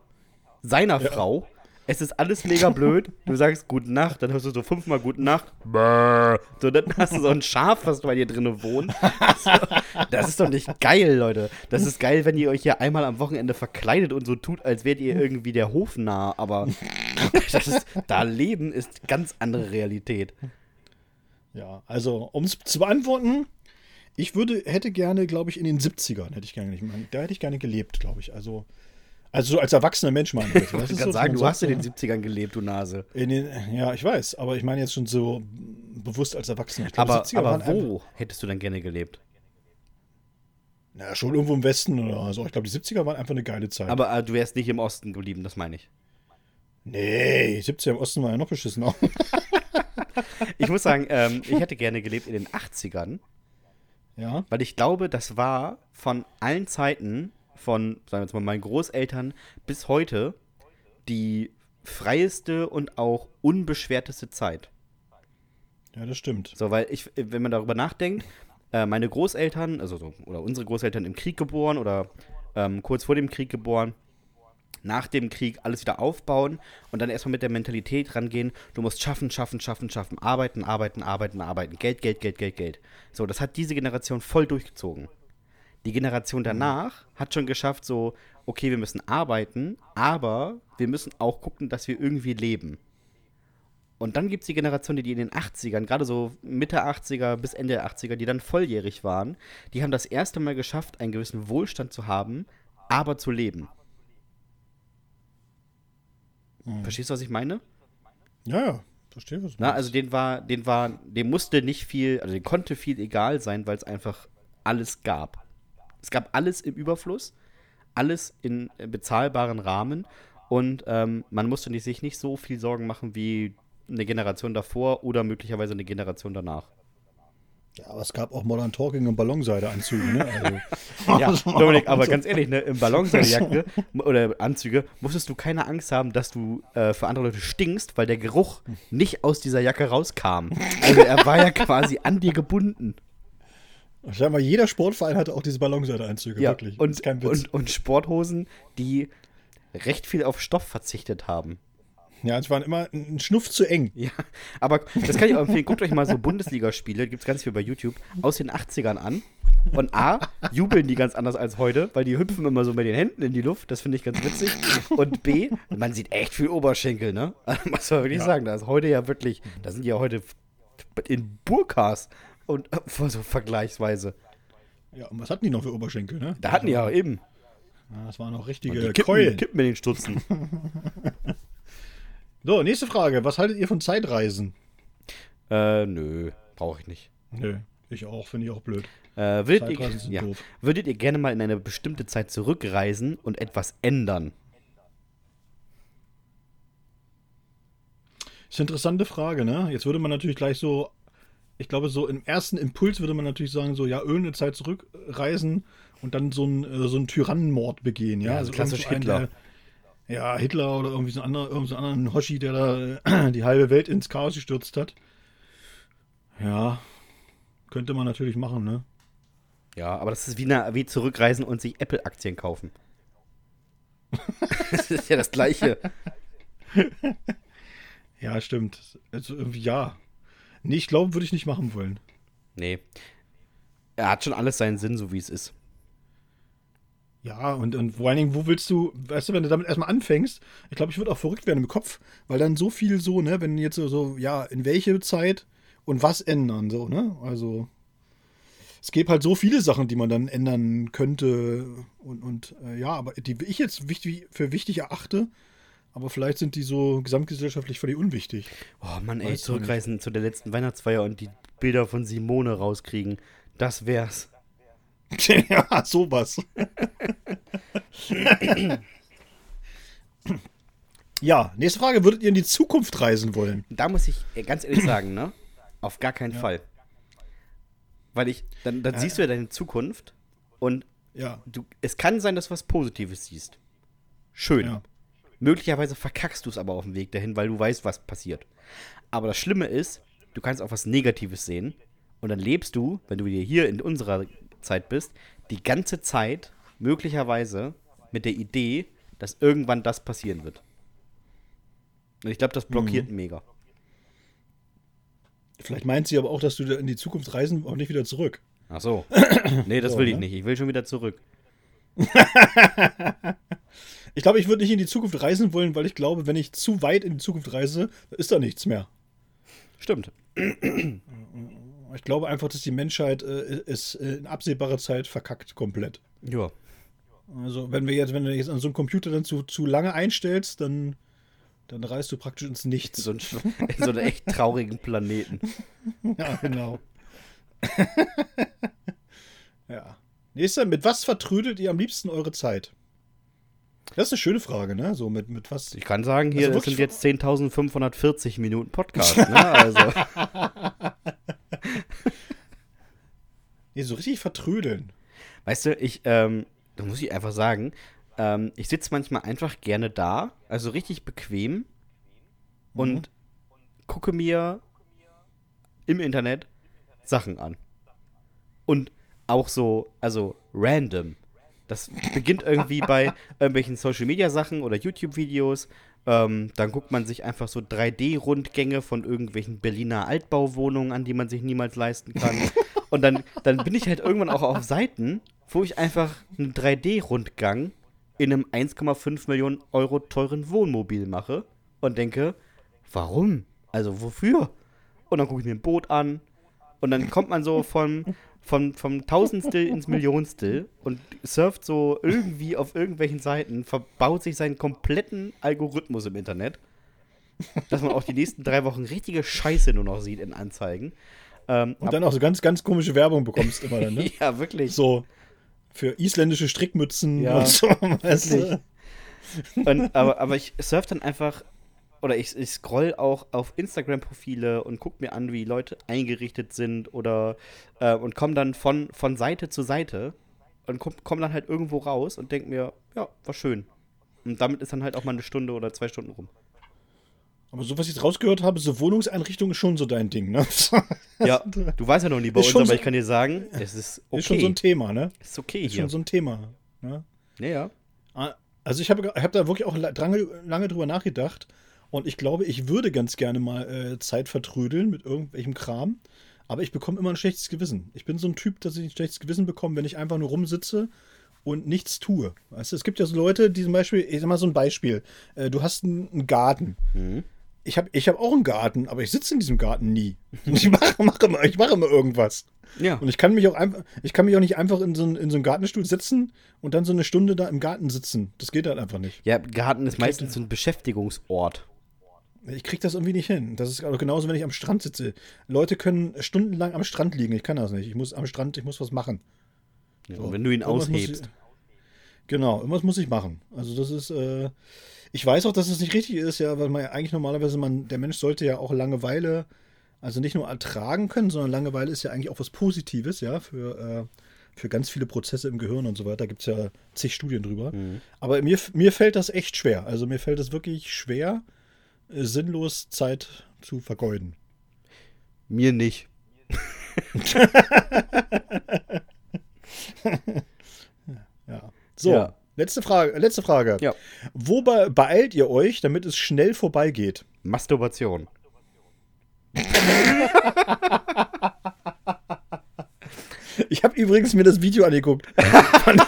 seiner Frau. Es ist alles mega blöd. Du sagst Gute Nacht, dann hörst du so fünfmal Gute Nacht. Brrr. So, dann hast du so ein Schaf, was bei dir drinnen wohnt. Das ist doch nicht geil, Leute. Das ist geil, wenn ihr euch hier einmal am Wochenende verkleidet und so tut, als wärt ihr irgendwie der Hofnarr. Aber das ist, da Leben ist ganz andere Realität. Ja, also, um es zu beantworten, ich würde, hätte gerne, glaube ich, in den 70ern, hätte ich gerne, ich meine, da hätte ich gerne gelebt, glaube ich. Also, also so als erwachsener Mensch meine ich. Das Ich kann so, sagen, du hast in den 70ern gelebt, du Nase. Den, ja, ich weiß, aber ich meine jetzt schon so bewusst als Erwachsener. Glaub, Aber, 70er aber waren einfach- wo hättest du dann gerne gelebt? Na, schon irgendwo im Westen oder so. Ich glaube, die 70er waren einfach eine geile Zeit. Aber äh, du wärst nicht im Osten geblieben, das meine ich. nee, 70er im Osten war ja noch beschissener. Ich muss sagen, ähm, ich hätte gerne gelebt in den 80ern. ja. Weil ich glaube, das war von allen Zeiten, von, sagen wir jetzt mal, meinen Großeltern bis heute, die freieste und auch unbeschwerteste Zeit. Ja, das stimmt. So, weil ich, wenn man darüber nachdenkt, äh, meine Großeltern, also so, oder unsere Großeltern im Krieg geboren oder ähm, kurz vor dem Krieg geboren, nach dem Krieg alles wieder aufbauen und dann erstmal mit der Mentalität rangehen, du musst schaffen, schaffen, schaffen, schaffen, arbeiten, arbeiten, arbeiten, arbeiten, Geld, Geld, Geld, Geld, Geld. So, das hat diese Generation voll durchgezogen. Die Generation danach hat schon geschafft, so, okay, wir müssen arbeiten, aber wir müssen auch gucken, dass wir irgendwie leben. Und dann gibt es die Generation, die in den 80ern, gerade so Mitte 80er bis Ende der 80er, die dann volljährig waren, die haben das erste Mal geschafft, einen gewissen Wohlstand zu haben, aber zu leben. Verstehst du, was ich meine? Ja, ja. Verstehe, was du Na, also den war, den war, dem musste nicht viel, also dem konnte viel egal sein, weil es einfach alles gab. Es gab alles im Überfluss, alles in bezahlbaren Rahmen und ähm, man musste nicht, sich nicht so viel Sorgen machen wie eine Generation davor oder möglicherweise eine Generation danach. Ja, aber es gab auch Modern Talking und Ballonseideanzüge, ne? Also, Ja, Dominik, aber ganz ehrlich, ne, im Ballonseiljacke oder Anzüge musstest du keine Angst haben, dass du äh, für andere Leute stinkst, weil der Geruch nicht aus dieser Jacke rauskam. Also er war ja quasi an dir gebunden. ich sag mal, jeder Sportverein hatte auch diese Ballonseideanzüge, Ja, wirklich. und, und, und Sporthosen, die recht viel auf Stoff verzichtet haben. Ja, es waren immer ein Schnuff zu eng. Ja, aber das kann ich auch empfehlen. Guckt euch mal so Bundesligaspiele, gibt es ganz viel bei YouTube, aus den 80ern an. Und A, jubeln die ganz anders als heute, weil die hüpfen immer so mit den Händen in die Luft. Das finde ich ganz witzig. Und B, man sieht echt viel Oberschenkel, ne? Also, muss man wirklich sagen. Da ist heute ja wirklich, da sind die ja heute in Burkas und äh, so vergleichsweise. Ja, und was hatten die noch für Oberschenkel, ne? Da hatten die ja eben. Ja, das waren noch Die richtige kippen, Keulen. kippen in den Stutzen. So, nächste Frage. Was haltet ihr von Zeitreisen? äh, nö, brauche ich nicht. Nö, ich auch, finde ich auch blöd. Äh, würdet, ihr, sind ja, doof. würdet ihr gerne mal in eine bestimmte Zeit zurückreisen und etwas ändern? Ist eine interessante Frage, ne? Jetzt würde man natürlich gleich so, ich glaube, so im ersten Impuls würde man natürlich sagen, so, ja, irgendeine Zeit zurückreisen und dann so einen, äh, so einen Tyrannenmord begehen, ja? Ja, also klassisch Hitler. der- Ja, Hitler oder irgendwie so ein anderer, irgend so einen anderen Hoshi, der da äh, die halbe Welt ins Chaos gestürzt hat. Ja, könnte man natürlich machen, ne? Ja, aber das ist wie, eine, wie zurückreisen und sich Apple-Aktien kaufen. das ist ja das Gleiche. Ja, stimmt. Also irgendwie ja. Nee, ich glaube, würde ich nicht machen wollen. Nee. Er hat schon alles seinen Sinn, so wie es ist. Ja, und, und vor allen Dingen, wo willst du, weißt du, wenn du damit erstmal anfängst, ich glaube, ich würde auch verrückt werden im Kopf, weil dann so viel so, ne, wenn jetzt so, so, ja, in welche Zeit und was ändern, so, ne? Also, es gibt halt so viele Sachen, die man dann ändern könnte und, und äh, ja, aber die ich jetzt wichtig, für wichtig erachte, aber vielleicht sind die so gesamtgesellschaftlich völlig unwichtig. Oh Mann, ey, Weißt zurückreisen zu der letzten Weihnachtsfeier und die Bilder von Simone rauskriegen. Das wär's. ja, sowas. ja, nächste Frage. Würdet ihr in die Zukunft reisen wollen? Da muss ich äh, ganz ehrlich sagen, ne? Auf gar keinen Ja. Fall. Weil ich, dann, dann Ja. siehst du ja deine Zukunft und Ja. du, es kann sein, dass du was Positives siehst. Schön. Ja. Möglicherweise verkackst du es aber auf dem Weg dahin, weil du weißt, was passiert. Aber das Schlimme ist, du kannst auch was Negatives sehen und dann lebst du, wenn du hier in unserer Zeit bist, die ganze Zeit möglicherweise mit der Idee, dass irgendwann das passieren wird. Und ich glaube, das blockiert mega. Vielleicht meint sie aber auch, dass du in die Zukunft reisen und nicht wieder zurück. Ach so. Nee, das So, will ich ne? nicht. Ich will schon wieder zurück. Ich glaube, ich würde nicht in die Zukunft reisen wollen, weil ich glaube, wenn ich zu weit in die Zukunft reise, ist da nichts mehr. Stimmt. Ich glaube einfach, dass die Menschheit äh, ist äh, in absehbarer Zeit verkackt komplett. Ja. Also wenn wir jetzt, wenn du jetzt an so einen Computer dann zu, zu lange einstellst, dann, dann reist du praktisch ins Nichts. So, ein, so einen echt traurigen Planeten. Ja, genau. ja. Nächster, mit was vertrödelt ihr am liebsten eure Zeit? Das ist eine schöne Frage, ne? So mit, mit was. Ich kann sagen, hier Also sind jetzt 10.540 Minuten Podcast. Ne? Also, Nee, so richtig vertrödeln. weißt du, ich, ähm, da muss ich einfach sagen, ähm, ich sitze manchmal einfach gerne da, also richtig bequem und gucke mir im Internet Sachen an. Und auch so, also random. Das beginnt irgendwie bei irgendwelchen Social Media Sachen oder YouTube-Videos. Ähm, dann guckt man sich einfach so 3D-Rundgänge von irgendwelchen Berliner Altbauwohnungen an, die man sich niemals leisten kann. Und dann, dann bin ich halt irgendwann auch auf Seiten, wo ich einfach einen 3D-Rundgang in einem 1,5 Millionen Euro teuren Wohnmobil mache und denke, warum? Also wofür? Und dann gucke ich mir ein Boot an und dann kommt man so von, von, vom Tausendstel ins Millionstel und surft so irgendwie auf irgendwelchen Seiten, verbaut sich seinen kompletten Algorithmus im Internet, dass man auch die nächsten drei Wochen richtige Scheiße nur noch sieht in Anzeigen. Ähm, Und dann auch so ganz, ganz komische Werbung bekommst immer dann, ne? ja, wirklich. So für isländische Strickmützen Ja, und so. Weißt du? Und, aber, aber ich surf dann einfach, oder ich, ich scroll auch auf Instagram-Profile und guck mir an, wie Leute eingerichtet sind oder äh, und komme dann von, von Seite zu Seite und komm, komm dann halt irgendwo raus und denk mir, ja, war schön. Und damit ist dann halt auch mal eine Stunde oder zwei Stunden rum. Aber so, was ich jetzt rausgehört habe, so Wohnungseinrichtung ist schon so dein Ding, ne? Ja, du weißt ja noch nie bei Ist uns, aber so- ich kann dir sagen, es ist okay. Ist schon so ein Thema, ne? ist okay Ist hier. schon so ein Thema. Ne? ja, ja. Ah, Also ich habe hab da wirklich auch la- lange, lange drüber nachgedacht und ich glaube, ich würde ganz gerne mal äh, Zeit vertrödeln mit irgendwelchem Kram, aber ich bekomme immer ein schlechtes Gewissen. Ich bin so ein Typ, dass ich ein schlechtes Gewissen bekomme, wenn ich einfach nur rumsitze und nichts tue. Weißt du, es gibt ja so Leute, die zum Beispiel, ich sag mal so ein Beispiel, äh, du hast einen, Garten. Ich habe ich hab auch einen Garten, aber ich sitze in diesem Garten nie. Ich mache mach immer, ich mache immer irgendwas. Ja. Und ich kann mich auch einfach, ich kann mich auch nicht einfach in so, einen- in so einen Gartenstuhl setzen und dann so eine Stunde da im Garten sitzen. Das geht halt einfach nicht. ja, Garten ist meistens so ein Beschäftigungsort. Ich krieg das irgendwie nicht hin. Das ist auch genauso, wenn ich am Strand sitze. Leute können stundenlang am Strand liegen. Ich kann das nicht. Ich muss am Strand, ich muss was machen. Ja, So. und wenn du ihn aushebst. ich- Genau, irgendwas muss ich machen. Also das ist, äh, ich weiß auch, dass es nicht richtig ist, ja, weil man ja eigentlich normalerweise, man, der Mensch sollte ja auch Langeweile, also nicht nur ertragen können, sondern Langeweile ist ja eigentlich auch was Positives, ja, für, äh, für ganz viele Prozesse im Gehirn und so weiter. Gibt es ja zig Studien drüber. Aber mir, mir fällt das echt schwer. Also mir fällt es wirklich schwer, sinnlos Zeit zu vergeuden. Mir nicht. Ja. So, Ja. letzte Frage. Letzte Frage. Ja. Wo be beeilt ihr euch, damit es schnell vorbeigeht? Masturbation. Ich habe übrigens mir das Video angeguckt.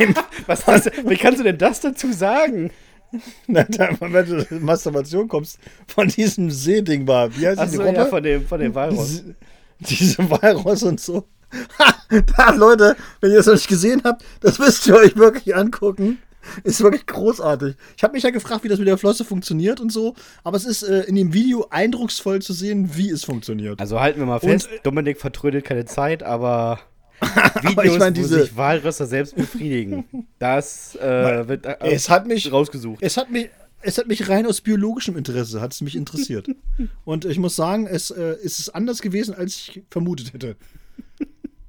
Dem, Was das, wie kannst du denn das dazu sagen? Na, da, wenn du in Masturbation kommst, von diesem Seeding war. Wie heißt Achso, die Gruppe? ja, von dem, von dem Virus. Diese, diese Walross und so. Ha, da, Leute, wenn ihr das noch nicht gesehen habt, das müsst ihr euch wirklich angucken. Ist wirklich großartig. Ich habe mich ja gefragt, wie das mit der Flosse funktioniert und so, aber es ist äh, in dem Video eindrucksvoll zu sehen, wie es funktioniert. Also halten wir mal Und- fest, Dominik vertrödelt keine Zeit, aber Videos, ich mein, wo diese- sich Walrösser selbst befriedigen, das äh, wird äh, es hat mich rausgesucht. Es hat mich, es hat mich rein aus biologischem Interesse, hat es mich interessiert. Und ich muss sagen, es, äh, es ist anders gewesen, als ich vermutet hätte.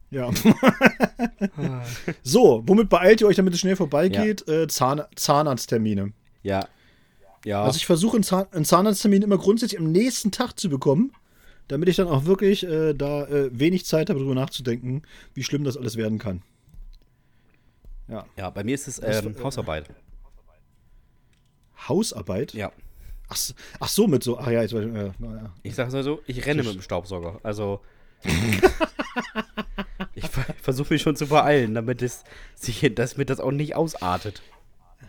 Ja. so, womit beeilt ihr euch, damit es schnell vorbeigeht? Äh, Zahn, Zahnarzttermine. Ja. Ja. Also ich versuche einen, Zahn, einen Zahnarzttermin immer grundsätzlich am nächsten Tag zu bekommen, damit ich dann auch wirklich äh, da äh, wenig Zeit habe, darüber nachzudenken, wie schlimm das alles werden kann. Ja. ja, bei mir ist es ähm, war- Hausarbeit. Hausarbeit? Ja. Ach, so- ach so, mit so, ach ja, jetzt, äh, ja. Ich sag's mal so, ich renne mit dem Staubsauger. Also. ich ver versuche mich schon zu beeilen, damit es sich, dass mir das auch nicht ausartet.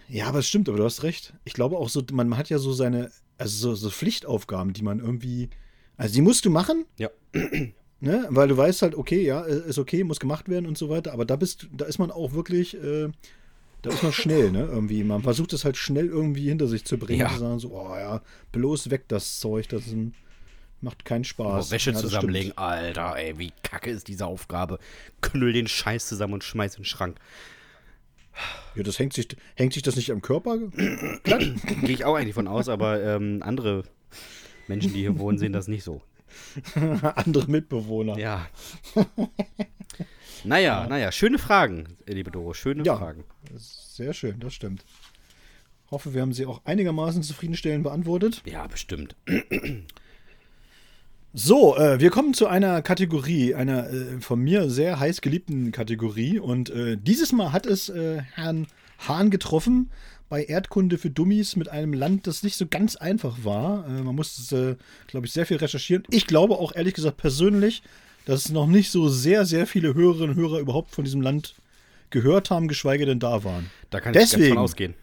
Ja, aber es stimmt, aber du hast recht. Ich glaube auch so, man hat ja so seine, also so, so Pflichtaufgaben, die man irgendwie, also die musst du machen, Ja. ne, weil du weißt halt, okay, ja, äh, ist okay, muss gemacht werden und so weiter, aber da bist, da ist man auch wirklich, äh, da ist man schnell, ne, irgendwie. Man versucht es halt schnell irgendwie hinter sich zu bringen, Ja. zu sagen so, oh ja, bloß weg das Zeug, das ein, macht keinen Spaß. Oh, Wäsche ja, zusammenlegen, stimmt. Alter, ey, wie kacke ist diese Aufgabe. Knüll den Scheiß zusammen und schmeiß in den Schrank. Ja, das hängt sich, hängt sich das nicht am Körper? Gehe ich auch eigentlich von aus, aber ähm, andere Menschen, die hier wohnen, sehen das nicht so. Andere Mitbewohner. Ja. Naja, naja, schöne Fragen, liebe Doro, schöne Ja. Fragen. Sehr schön, das stimmt. Hoffe, wir haben sie auch einigermaßen zufriedenstellend beantwortet. Ja, bestimmt. So, äh, wir kommen zu einer Kategorie, einer äh, von mir sehr heiß geliebten Kategorie. Und äh, dieses Mal hat es äh, Herrn Hahn getroffen bei Erdkunde für Dummies mit einem Land, das nicht so ganz einfach war. Äh, man musste, äh, glaube ich, sehr viel recherchieren. Ich glaube auch ehrlich gesagt persönlich, dass noch nicht so sehr, sehr viele Hörerinnen und Hörer überhaupt von diesem Land gehört haben, geschweige denn da waren. Da kann ich ganz Deswegen. von ausgehen.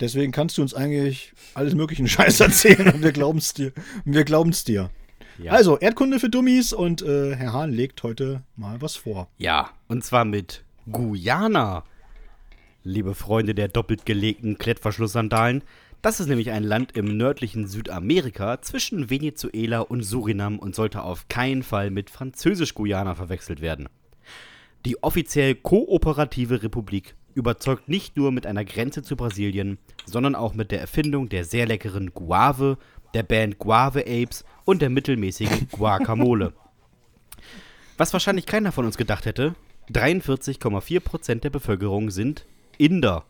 Deswegen kannst du uns eigentlich alles möglichen Scheiß erzählen und wir glauben es dir. Und wir glauben es dir. Ja. Also, Erdkunde für Dummies und äh, Herr Hahn legt heute mal was vor. Ja, und zwar mit Guyana. Liebe Freunde der doppelt gelegten Klettverschlusssandalen, das ist nämlich ein Land im nördlichen Südamerika zwischen Venezuela und Surinam und sollte auf keinen Fall mit Französisch-Guyana verwechselt werden. Die offiziell kooperative Republik überzeugt nicht nur mit einer Grenze zu Brasilien, sondern auch mit der Erfindung der sehr leckeren Guave, der Band Guave Apes und der mittelmäßigen Guacamole. Was wahrscheinlich keiner von uns gedacht hätte, 43,4% der Bevölkerung sind Inder.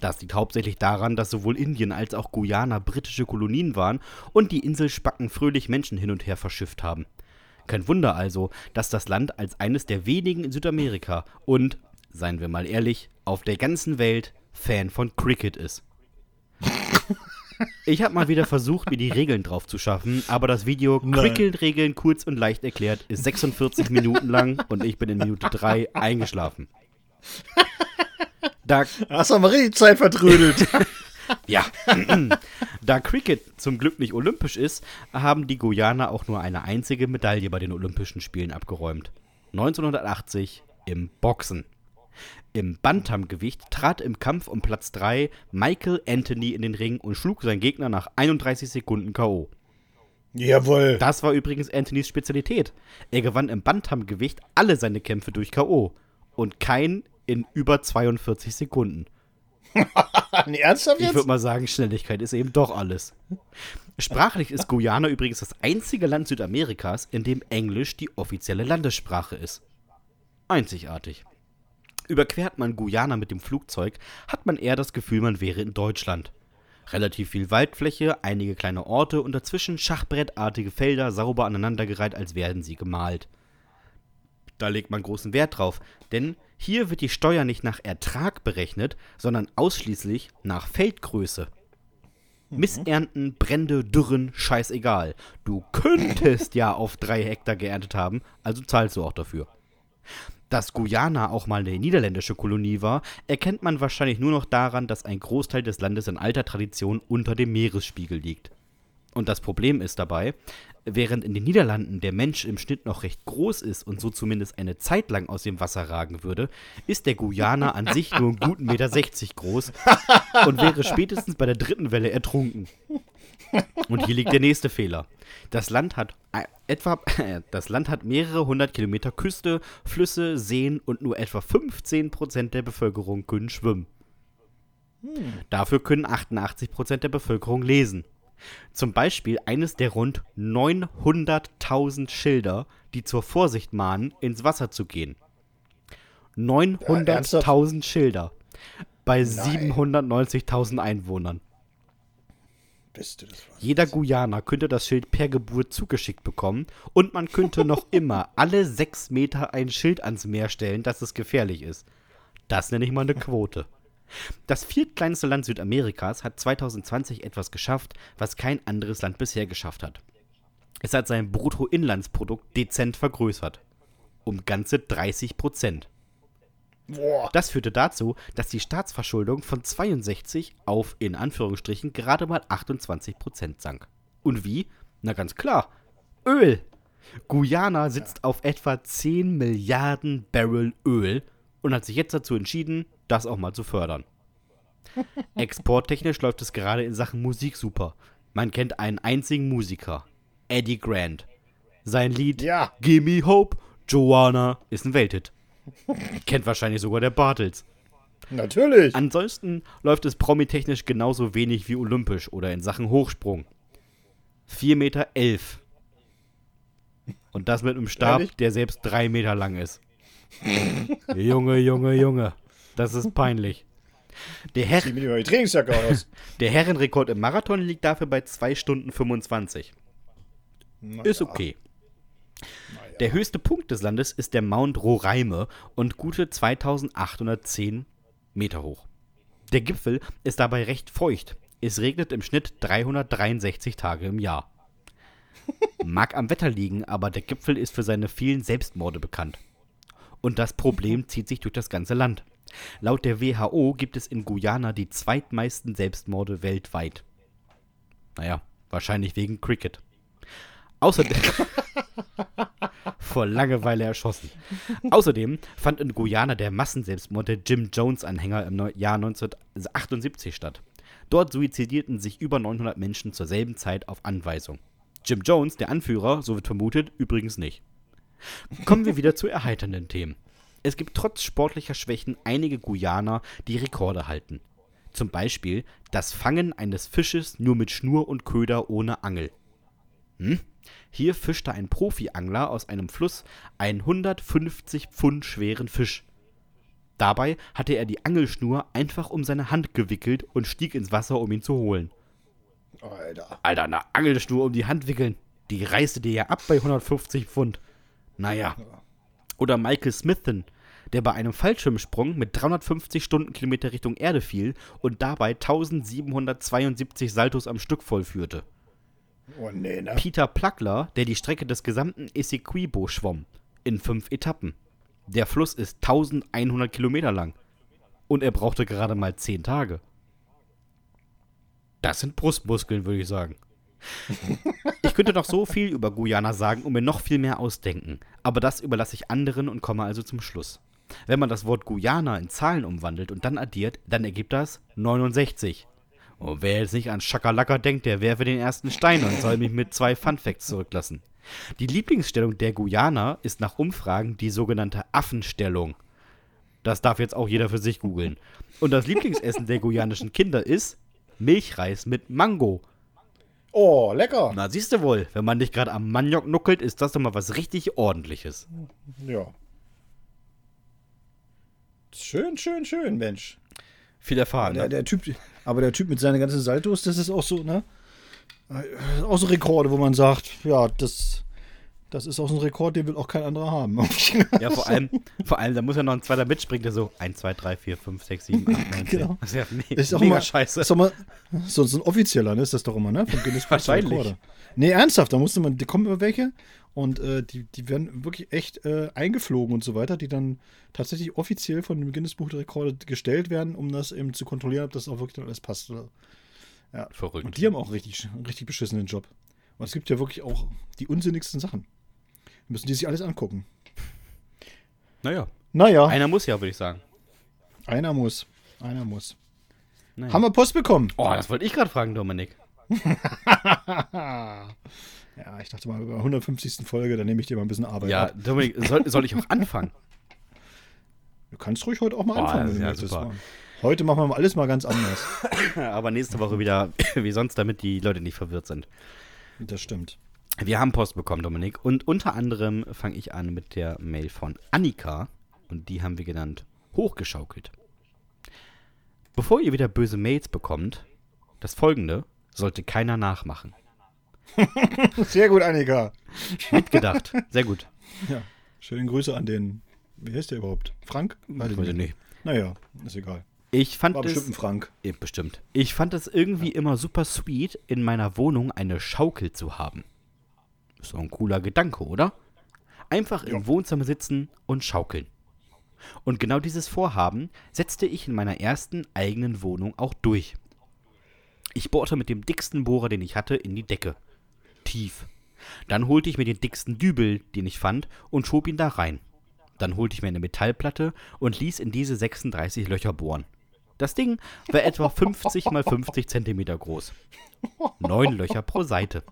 Das liegt hauptsächlich daran, dass sowohl Indien als auch Guyana britische Kolonien waren und die Inselspacken fröhlich Menschen hin und her verschifft haben. Kein Wunder also, dass das Land als eines der wenigen in Südamerika und, seien wir mal ehrlich, auf der ganzen Welt Fan von Cricket ist. Ich habe mal wieder versucht, mir die Regeln drauf zu schaffen, aber das Video. Cricket-Regeln kurz und leicht erklärt ist 46 Minuten lang und ich bin in Minute 3 eingeschlafen. Da Hast aber richtig Zeit vertrödelt. ja. da Cricket zum Glück nicht olympisch ist, haben die Guyaner auch nur eine einzige Medaille bei den Olympischen Spielen abgeräumt. 1980 im Boxen. Im Bantamgewicht trat im Kampf um Platz 3 Michael Anthony in den Ring und schlug seinen Gegner nach 31 Sekunden K.O. Jawohl. Das war übrigens Anthonys Spezialität. Er gewann im Bantamgewicht alle seine Kämpfe durch K.O. und kein in über 42 Sekunden. Nee, ernsthaft Ich jetzt? würde mal sagen, Schnelligkeit ist eben doch alles. Sprachlich ist Guyana übrigens das einzige Land Südamerikas, in dem Englisch die offizielle Landessprache ist. einzigartig. Überquert man Guyana mit dem Flugzeug, hat man eher das Gefühl, man wäre in Deutschland. Relativ viel Waldfläche, einige kleine Orte und dazwischen schachbrettartige Felder sauber aneinandergereiht, als wären sie gemalt. Da legt man großen Wert drauf, denn hier wird die Steuer nicht nach Ertrag berechnet, sondern ausschließlich nach Feldgröße. Missernten, Brände, Dürren, scheißegal. Du könntest ja auf drei Hektar geerntet haben, also zahlst du auch dafür. Dass Guyana auch mal eine niederländische Kolonie war, erkennt man wahrscheinlich nur noch daran, dass ein Großteil des Landes in alter Tradition unter dem Meeresspiegel liegt. Und das Problem ist dabei, während in den Niederlanden der Mensch im Schnitt noch recht groß ist und so zumindest eine Zeit lang aus dem Wasser ragen würde, ist der Guyana an sich nur einen guten Meter 60 groß und wäre spätestens bei der dritten Welle ertrunken. Und hier liegt der nächste Fehler. Das Land hat etwa, äh, das Land hat mehrere hundert Kilometer Küste, Flüsse, Seen und nur etwa 15 Prozent der Bevölkerung können schwimmen. Dafür können 88 Prozent der Bevölkerung lesen. Zum Beispiel eines der rund 900.000 Schilder, die zur Vorsicht mahnen, ins Wasser zu gehen. 900.000 Schilder bei 790.000 Einwohnern. Jeder Guyana könnte das Schild per Geburt zugeschickt bekommen und man könnte noch immer alle sechs Meter ein Schild ans Meer stellen, dass es gefährlich ist. Das nenne ich mal eine Quote. Das viertkleinste Land Südamerikas hat 2020 etwas geschafft, was kein anderes Land bisher geschafft hat. Es hat sein Bruttoinlandsprodukt dezent vergrößert. Um ganze 30 Prozent. Das führte dazu, dass die Staatsverschuldung von 62 auf, in Anführungsstrichen, gerade mal 28 Prozent sank. Und wie? Na ganz klar. Öl. Guyana sitzt auf etwa 10 Milliarden Barrel Öl und hat sich jetzt dazu entschieden, das auch mal zu fördern. Exporttechnisch läuft es gerade in Sachen Musik super. Man kennt einen einzigen Musiker, Eddie Grant. Sein Lied Ja. Gimme Hope, Joanna ist ein Welthit. Kennt wahrscheinlich sogar der Bartels. Natürlich. Ansonsten läuft es promitechnisch genauso wenig wie olympisch oder in Sachen Hochsprung. 4,11 Meter. elf. Und das mit einem Stab, Ehrlich? der selbst drei Meter lang ist. Junge, Junge, Junge. Das ist peinlich. Der, aus. der Herrenrekord im Marathon liegt dafür bei 2 Stunden 25. Na Ist okay. na ja. Der höchste Punkt des Landes ist der Mount Roraima und gute 2810 Meter hoch. Der Gipfel ist dabei recht feucht. Es regnet im Schnitt 363 Tage im Jahr. Mag am Wetter liegen, aber der Gipfel ist für seine vielen Selbstmorde bekannt. Und das Problem zieht sich durch das ganze Land. Laut der WHO gibt es in Guyana die zweitmeisten Selbstmorde weltweit. Naja, wahrscheinlich wegen Cricket. Außerdem. Vor Langeweile erschossen. Außerdem fand in Guyana der Massenselbstmord der Jim Jones-Anhänger im Jahr 1978 statt. Dort suizidierten sich über 900 Menschen zur selben Zeit auf Anweisung. Jim Jones, der Anführer, so wird vermutet, übrigens nicht. Kommen wir wieder zu erheiternden Themen. Es gibt trotz sportlicher Schwächen einige Guyaner, die Rekorde halten. Zum Beispiel das Fangen eines Fisches nur mit Schnur und Köder ohne Angel. Hm? Hier fischte ein Profi-Angler aus einem Fluss einen 150 Pfund schweren Fisch. Dabei hatte er die Angelschnur einfach um seine Hand gewickelt und stieg ins Wasser, um ihn zu holen. Alter. Alter, eine Angelschnur um die Hand wickeln, die reißt dir ja ab bei 150 Pfund. Naja. Oder Michael Smithen, der bei einem Fallschirmsprung mit 350 Stundenkilometer Richtung Erde fiel und dabei 1772 Saltos am Stück vollführte. Oh nee, ne? Peter Plackler, der die Strecke des gesamten Essequibo schwamm, in fünf Etappen. Der Fluss ist 1100 Kilometer lang. Und er brauchte gerade mal 10 Tage. Das sind Brustmuskeln, würde ich sagen. Ich könnte noch so viel über Guyana sagen und mir noch viel mehr ausdenken. Aber das überlasse ich anderen und komme also zum Schluss. Wenn man das Wort Guyana in Zahlen umwandelt und dann addiert, dann ergibt das 69. Und wer jetzt nicht an Schakalaka denkt, der werfe den ersten Stein und soll mich mit zwei Funfacts zurücklassen. Die Lieblingsstellung der Guyana ist nach Umfragen die sogenannte Affenstellung. Das darf jetzt auch jeder für sich googeln. Und das Lieblingsessen der guyanischen Kinder ist Milchreis mit Mango. Oh, lecker. Na, siehst du wohl, wenn man nicht gerade am Maniok nuckelt, ist das doch mal was richtig ordentliches. Ja. Schön, schön, schön, Mensch. Viel erfahren. Der, Ne? der typ, aber der Typ mit seinen ganzen Saltos, das ist auch so, ne? Äh, Auch so Rekorde, wo man sagt, ja, das, das ist auch so ein Rekord, den will auch kein anderer haben. Ja, vor allem, vor allem, da muss ja noch ein zweiter mitspringen, der so 1, 2, 3, 4, 5, 6, 7, 8, 9, 10. Genau. Das ist ja me Das ist auch mega mal, scheiße. Ist doch mal, so, so ein offizieller, ne? Ist das doch immer, ne? Vom Guinness Wahrscheinlich. Rekorde. Nee, ernsthaft, da musste man, da kommen immer welche und äh, die, die werden wirklich echt äh, eingeflogen und so weiter, die dann tatsächlich offiziell von dem Guinness Buch der Rekorde gestellt werden, um das eben zu kontrollieren, ob das auch wirklich alles passt. Oder? Verrückt. Und die haben auch richtig, einen richtig beschissenen Job. Und es gibt ja wirklich auch die unsinnigsten Sachen. Müssen die sich alles angucken. naja, Naja, einer muss ja, würde ich sagen. einer muss. Einer muss. Naja. Haben wir Post bekommen? Oh, das wollte ich gerade fragen, Dominik. Ja, ich dachte mal, bei der 150. Folge, dann nehme ich dir mal ein bisschen Arbeit Ja, ab. Dominik, soll, soll ich auch anfangen? Du kannst ruhig heute auch mal Oh, anfangen, das wenn ja super. Heute machen wir alles mal ganz anders. Aber nächste Woche wieder wie sonst, damit die Leute nicht verwirrt sind. Das stimmt. Wir haben Post bekommen, Dominik. Und unter anderem fange ich an mit der Mail von Annika. Und die haben wir genannt hochgeschaukelt. Bevor ihr wieder böse Mails bekommt, das folgende sollte keiner nachmachen. Sehr gut, Annika. Mitgedacht. Sehr gut. Ja. Schöne Grüße an den. Wie heißt der überhaupt? Frank? Weiß ich nicht. Naja, ist egal. Ich fand War es, bestimmt ein Frank. Ja, bestimmt. Ich fand es irgendwie immer super sweet, in meiner Wohnung eine Schaukel zu haben. Ist doch ein cooler Gedanke, oder? Einfach im Ja. Wohnzimmer sitzen und schaukeln. Und genau dieses Vorhaben setzte ich in meiner ersten eigenen Wohnung auch durch. Ich bohrte mit dem dicksten Bohrer, den ich hatte, in die Decke. Tief. Dann holte ich mir den dicksten Dübel, den ich fand, und schob ihn da rein. Dann holte ich mir eine Metallplatte und ließ in diese 36 Löcher bohren. Das Ding war etwa 50 mal 50 Zentimeter groß. Neun Löcher pro Seite.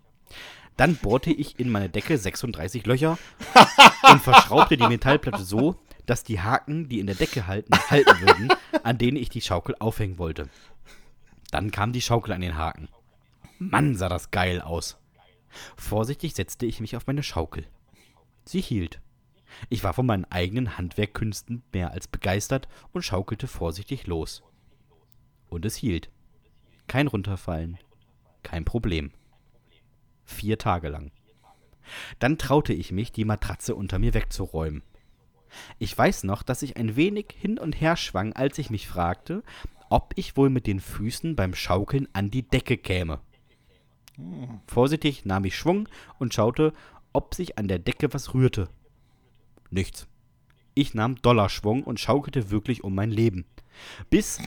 Dann bohrte ich in meine Decke 36 Löcher und verschraubte die Metallplatte so, dass die Haken, die in der Decke halten, halten würden, an denen ich die Schaukel aufhängen wollte. Dann kam die Schaukel an den Haken. Mann, sah das geil aus. Vorsichtig setzte ich mich auf meine Schaukel. Sie hielt. Ich war von meinen eigenen Handwerkkünsten mehr als begeistert und schaukelte vorsichtig los. Und es hielt. Kein Runterfallen. Kein Problem. Vier Tage lang. Dann traute ich mich, die Matratze unter mir wegzuräumen. Ich weiß noch, dass ich ein wenig hin und her schwang, als ich mich fragte, ob ich wohl mit den Füßen beim Schaukeln an die Decke käme. Vorsichtig nahm ich Schwung und schaute, ob sich an der Decke was rührte. Nichts. Ich nahm Dollarschwung und schaukelte wirklich um mein Leben. Bis,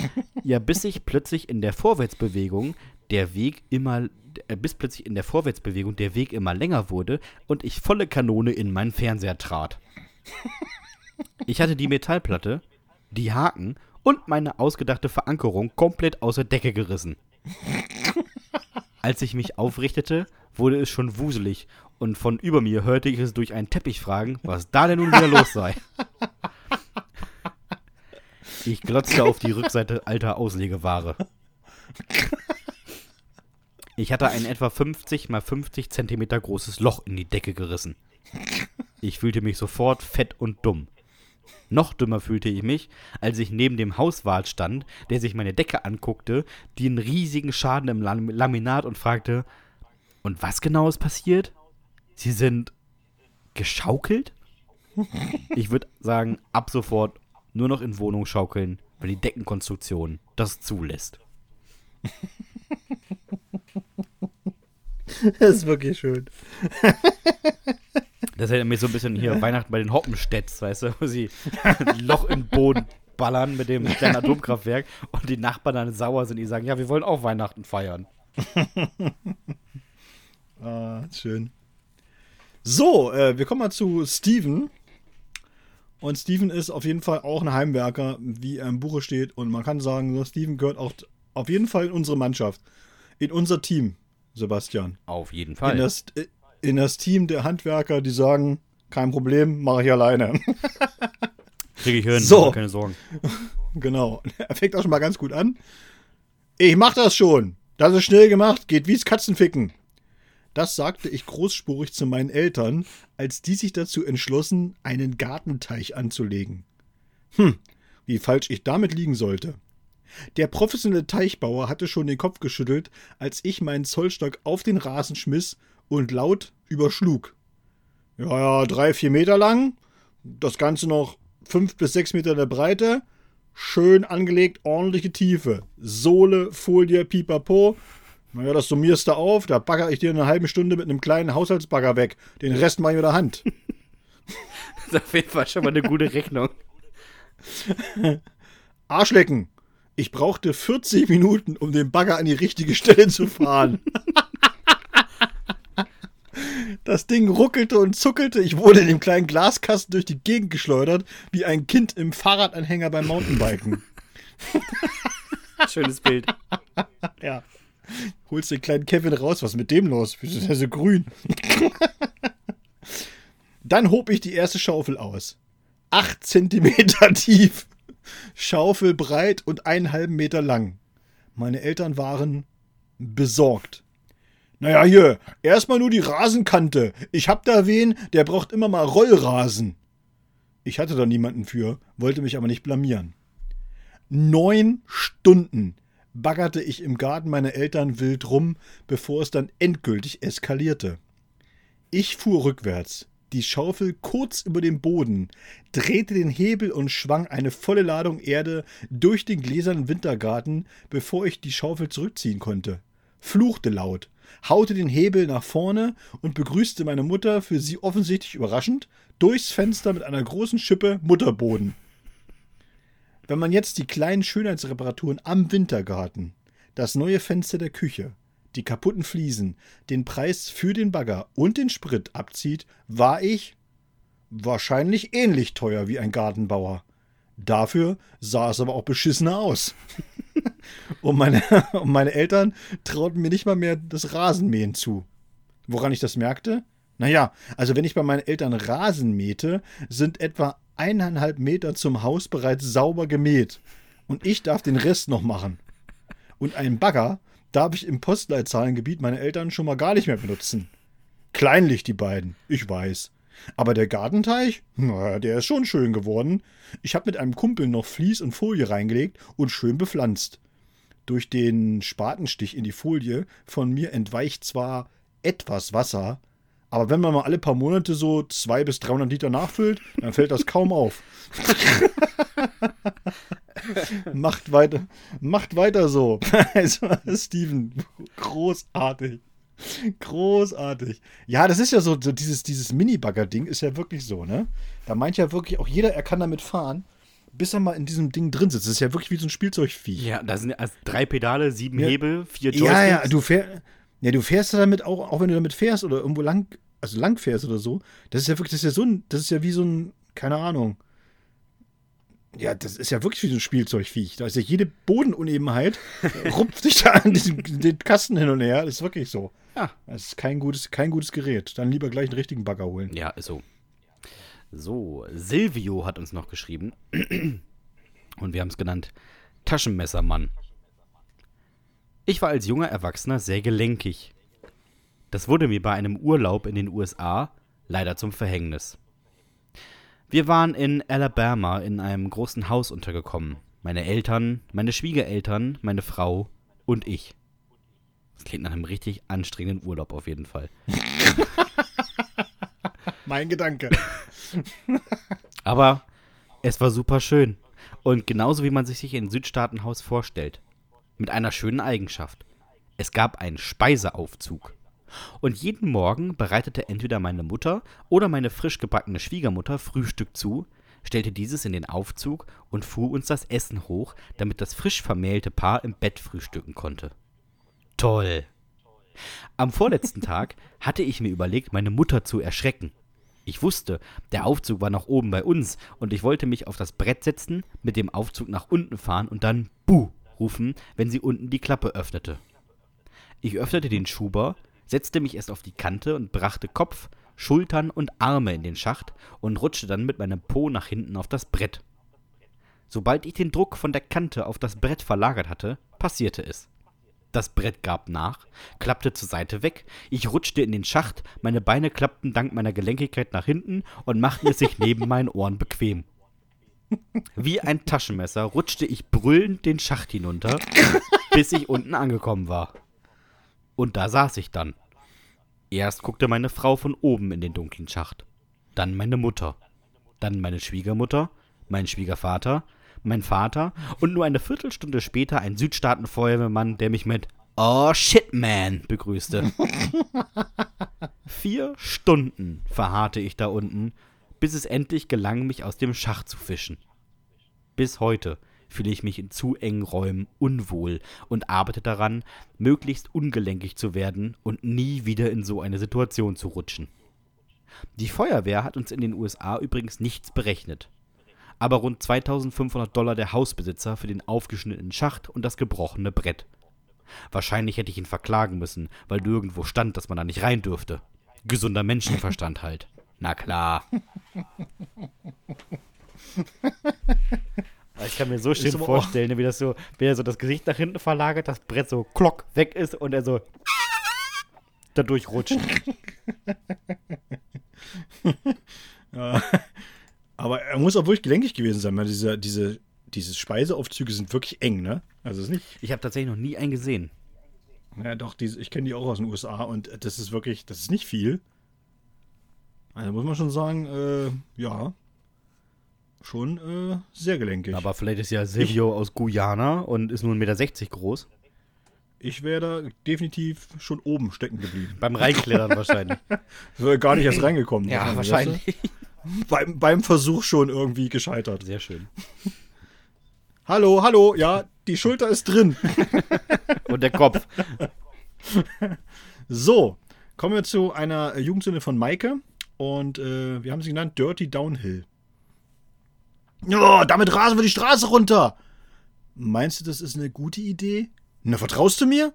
ja, bis ich plötzlich in der Vorwärtsbewegung der Weg immer, äh, bis plötzlich in der Vorwärtsbewegung der Weg immer länger wurde und ich volle Kanone in meinen Fernseher trat. Ich hatte die Metallplatte, die Haken und meine ausgedachte Verankerung komplett aus der Decke gerissen. Als ich mich aufrichtete, wurde es schon wuselig und von über mir hörte ich es durch einen Teppich fragen, was da denn nun wieder los sei. Ich glotzte auf die Rückseite alter Auslegeware. Ich hatte ein etwa 50 mal 50 Zentimeter großes Loch in die Decke gerissen. Ich fühlte mich sofort fett und dumm. Noch dümmer fühlte ich mich, als ich neben dem Hauswart stand, der sich meine Decke anguckte, den riesigen Schaden im Lam Laminat und fragte, und was genau ist passiert? Sie sind geschaukelt? Ich würde sagen, ab sofort nur noch in Wohnung schaukeln, wenn die Deckenkonstruktion das zulässt. Das ist wirklich schön. Das erinnert mich so ein bisschen hier Weihnachten bei den Hoppenstedts, weißt du, wo sie ein Loch im Boden ballern mit dem kleinen Atomkraftwerk und die Nachbarn dann sauer sind, die sagen, ja, wir wollen auch Weihnachten feiern. Ah, schön. So, äh, wir kommen mal zu Steven. Und Steven ist auf jeden Fall auch ein Heimwerker, wie er im Buche steht. Und man kann sagen, Steven gehört auch auf jeden Fall in unsere Mannschaft. In unser Team, Sebastian. Auf jeden In Fall. das, äh, in das Team der Handwerker, die sagen, kein Problem, mache ich alleine. Kriege ich hin, So. keine Sorgen. genau. Er fängt auch schon mal ganz gut an. Ich mach das schon. Das ist schnell gemacht, geht wie's Katzenficken. Das sagte ich großspurig zu meinen Eltern, als die sich dazu entschlossen, einen Gartenteich anzulegen. Hm, wie falsch ich damit liegen sollte. Der professionelle Teichbauer hatte schon den Kopf geschüttelt, als ich meinen Zollstock auf den Rasen schmiss und laut überschlug. Ja, ja, drei, vier Meter lang, das Ganze noch fünf bis sechs Meter in der Breite, schön angelegt, ordentliche Tiefe, Sohle, Folie, Pipapo. Naja, das summierst du auf, da bagger ich dir in einer halben Stunde mit einem kleinen Haushaltsbagger weg. Den Rest mache ich mit der Hand. Das ist auf jeden Fall schon mal eine gute Rechnung. Arschlecken. Ich brauchte 40 Minuten, um den Bagger an die richtige Stelle zu fahren. Das Ding ruckelte und zuckelte. Ich wurde in dem kleinen Glaskasten durch die Gegend geschleudert, wie ein Kind im Fahrradanhänger beim Mountainbiken. Schönes Bild. Ja. Holst den kleinen Kevin raus. Was ist mit dem los? Wieso ist er so grün? Dann hob ich die erste Schaufel aus. Acht Zentimeter tief. Schaufel breit und einen halben Meter lang. Meine Eltern waren besorgt. Naja, hier, erstmal nur die Rasenkante. Ich hab da wen, der braucht immer mal Rollrasen. Ich hatte da niemanden für, wollte mich aber nicht blamieren. Neun Stunden baggerte ich im Garten meiner Eltern wild rum, bevor es dann endgültig eskalierte. Ich fuhr rückwärts, die Schaufel kurz über dem Boden, drehte den Hebel und schwang eine volle Ladung Erde durch den gläsernen Wintergarten, bevor ich die Schaufel zurückziehen konnte, fluchte laut, haute den Hebel nach vorne und begrüßte meine Mutter für sie offensichtlich überraschend durchs Fenster mit einer großen Schippe Mutterboden. Wenn man jetzt die kleinen Schönheitsreparaturen am Wintergarten, das neue Fenster der Küche, die kaputten Fliesen, den Preis für den Bagger und den Sprit abzieht, war ich wahrscheinlich ähnlich teuer wie ein Gartenbauer. Dafür sah es aber auch beschissener aus. und, meine, und meine Eltern trauten mir nicht mal mehr das Rasenmähen zu. Woran ich das merkte? Naja, also wenn ich bei meinen Eltern Rasen mähte, sind etwa eineinhalb Meter zum Haus bereits sauber gemäht. Und ich darf den Rest noch machen. Und einen Bagger darf ich im Postleitzahlengebiet meine Eltern schon mal gar nicht mehr benutzen. Kleinlich die beiden, ich weiß. Aber der Gartenteich, naja, der ist schon schön geworden. Ich habe mit einem Kumpel noch Vlies und Folie reingelegt und schön bepflanzt. Durch den Spatenstich in die Folie von mir entweicht zwar etwas Wasser, aber wenn man mal alle paar Monate so 200 bis 300 Liter nachfüllt, dann fällt das kaum auf. macht weiter, macht weiter so. Also, Steven, großartig. Großartig. Ja, das ist ja so, so dieses, dieses Mini-Bagger-Ding ist ja wirklich so, ne? Da meint ja wirklich auch jeder, er kann damit fahren, bis er mal in diesem Ding drin sitzt. Das ist ja wirklich wie so ein Spielzeugvieh. Ja, da sind also drei Pedale, sieben Ja. Hebel, vier Joysticks. Ja, ja, du fährst, ja, du fährst damit auch, auch wenn du damit fährst oder irgendwo lang, also lang fährst oder so. Das ist ja wirklich, das ist ja so ein, das ist ja wie so ein, keine Ahnung. Ja, das ist ja wirklich wie so ein Spielzeugviech. Da ist ja jede Bodenunebenheit, rupft sich da an diesem den Kasten hin und her. Das ist wirklich so. Ja. Das ist kein gutes, kein gutes Gerät. Dann lieber gleich einen richtigen Bagger holen. Ja, ist so. So, Silvio hat uns noch geschrieben. Und wir haben es genannt Taschenmessermann. Ich war als junger Erwachsener sehr gelenkig. Das wurde mir bei einem Urlaub in den USA leider zum Verhängnis. Wir waren in Alabama in einem großen Haus untergekommen. Meine Eltern, meine Schwiegereltern, meine Frau und ich. Das klingt nach einem richtig anstrengenden Urlaub auf jeden Fall. Mein Gedanke. Aber es war super schön. Und genauso wie man sich sich ein Südstaatenhaus vorstellt. Mit einer schönen Eigenschaft. Es gab einen Speiseaufzug. Und jeden Morgen bereitete entweder meine Mutter oder meine frisch gebackene Schwiegermutter Frühstück zu, stellte dieses in den Aufzug und fuhr uns das Essen hoch, damit das frisch vermählte Paar im Bett frühstücken konnte. Toll. Am vorletzten Tag hatte ich mir überlegt, meine Mutter zu erschrecken. Ich wusste, der Aufzug war noch oben bei uns und ich wollte mich auf das Brett setzen, mit dem Aufzug nach unten fahren und dann Buh rufen, wenn sie unten die Klappe öffnete. Ich öffnete den Schuber, setzte mich erst auf die Kante und brachte Kopf, Schultern und Arme in den Schacht und rutschte dann mit meinem Po nach hinten auf das Brett. Sobald ich den Druck von der Kante auf das Brett verlagert hatte, passierte es. Das Brett gab nach, klappte zur Seite weg, ich rutschte in den Schacht, meine Beine klappten dank meiner Gelenkigkeit nach hinten und machten es sich neben meinen Ohren bequem. Wie ein Taschenmesser rutschte ich brüllend den Schacht hinunter, bis ich unten angekommen war. Und da saß ich dann. Erst guckte meine Frau von oben in den dunklen Schacht, dann meine Mutter, dann meine Schwiegermutter, mein Schwiegervater, mein Vater und nur eine Viertelstunde später ein Südstaatenfeuerwehrmann, der mich mit Oh shit, man begrüßte. Vier Stunden verharrte ich da unten, bis es endlich gelang, mich aus dem Schacht zu fischen. Bis heute fühle ich mich in zu engen Räumen unwohl und arbeite daran, möglichst ungelenkig zu werden und nie wieder in so eine Situation zu rutschen. Die Feuerwehr hat uns in den USA übrigens nichts berechnet. Aber rund 2500 Dollar der Hausbesitzer für den aufgeschnittenen Schacht und das gebrochene Brett. Wahrscheinlich hätte ich ihn verklagen müssen, weil nirgendwo stand, dass man da nicht rein dürfte. Gesunder Menschenverstand halt. Na klar. Ich kann mir so schön vorstellen, wie das so, wie er so das Gesicht nach hinten verlagert, das Brett so klock weg ist und er so da durchrutscht. ja. Aber er muss auch wirklich gelenkig gewesen sein, weil diese, diese, diese Speiseaufzüge sind wirklich eng, ne? Also ist nicht. Ich habe tatsächlich noch nie einen gesehen. Ja, doch, diese, ich kenne die auch aus den USA und das ist wirklich, das ist nicht viel. Also muss man schon sagen, äh, ja, schon äh, sehr gelenkig. Aber vielleicht ist ja Silvio ich, aus Guyana und ist nur 1,60 Meter groß. Ich wäre da definitiv schon oben stecken geblieben. Beim Reinklettern wahrscheinlich. Wäre gar nicht erst reingekommen. Ja, wahrscheinlich. Weißt du? beim, beim Versuch schon irgendwie gescheitert. Sehr schön. Hallo, hallo, ja, die Schulter ist drin. Und der Kopf. So, kommen wir zu einer Jugendsünde von Maike. Und äh, wir haben sie genannt Dirty Downhill. Oh, damit rasen wir die Straße runter. Meinst du, das ist eine gute Idee? Na, vertraust du mir?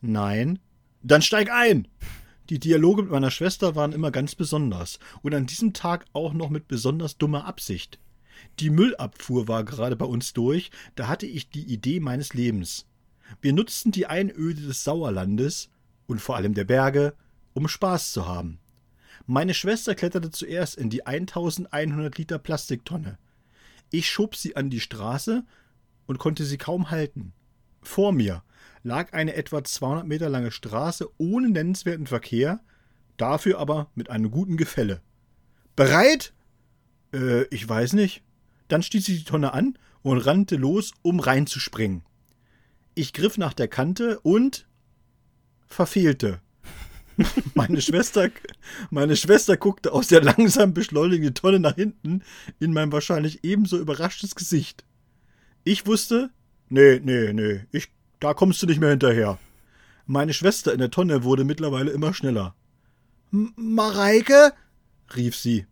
Nein. Dann steig ein. Die Dialoge mit meiner Schwester waren immer ganz besonders und an diesem Tag auch noch mit besonders dummer Absicht. Die Müllabfuhr war gerade bei uns durch, da hatte ich die Idee meines Lebens. Wir nutzten die Einöde des Sauerlandes und vor allem der Berge, um Spaß zu haben. Meine Schwester kletterte zuerst in die 1100 Liter Plastiktonne. Ich schob sie an die Straße und konnte sie kaum halten. Vor mir lag eine etwa 200 Meter lange Straße ohne nennenswerten Verkehr, dafür aber mit einem guten Gefälle. Bereit? Äh, ich weiß nicht. Dann stieß sie die Tonne an und rannte los, um reinzuspringen. Ich griff nach der Kante und verfehlte. Meine Schwester, meine Schwester guckte aus der langsam beschleunigenden Tonne nach hinten in mein wahrscheinlich ebenso überraschtes Gesicht. Ich wusste, nee, nee, nee, ich, da kommst du nicht mehr hinterher. Meine Schwester in der Tonne wurde mittlerweile immer schneller. Mareike? rief sie.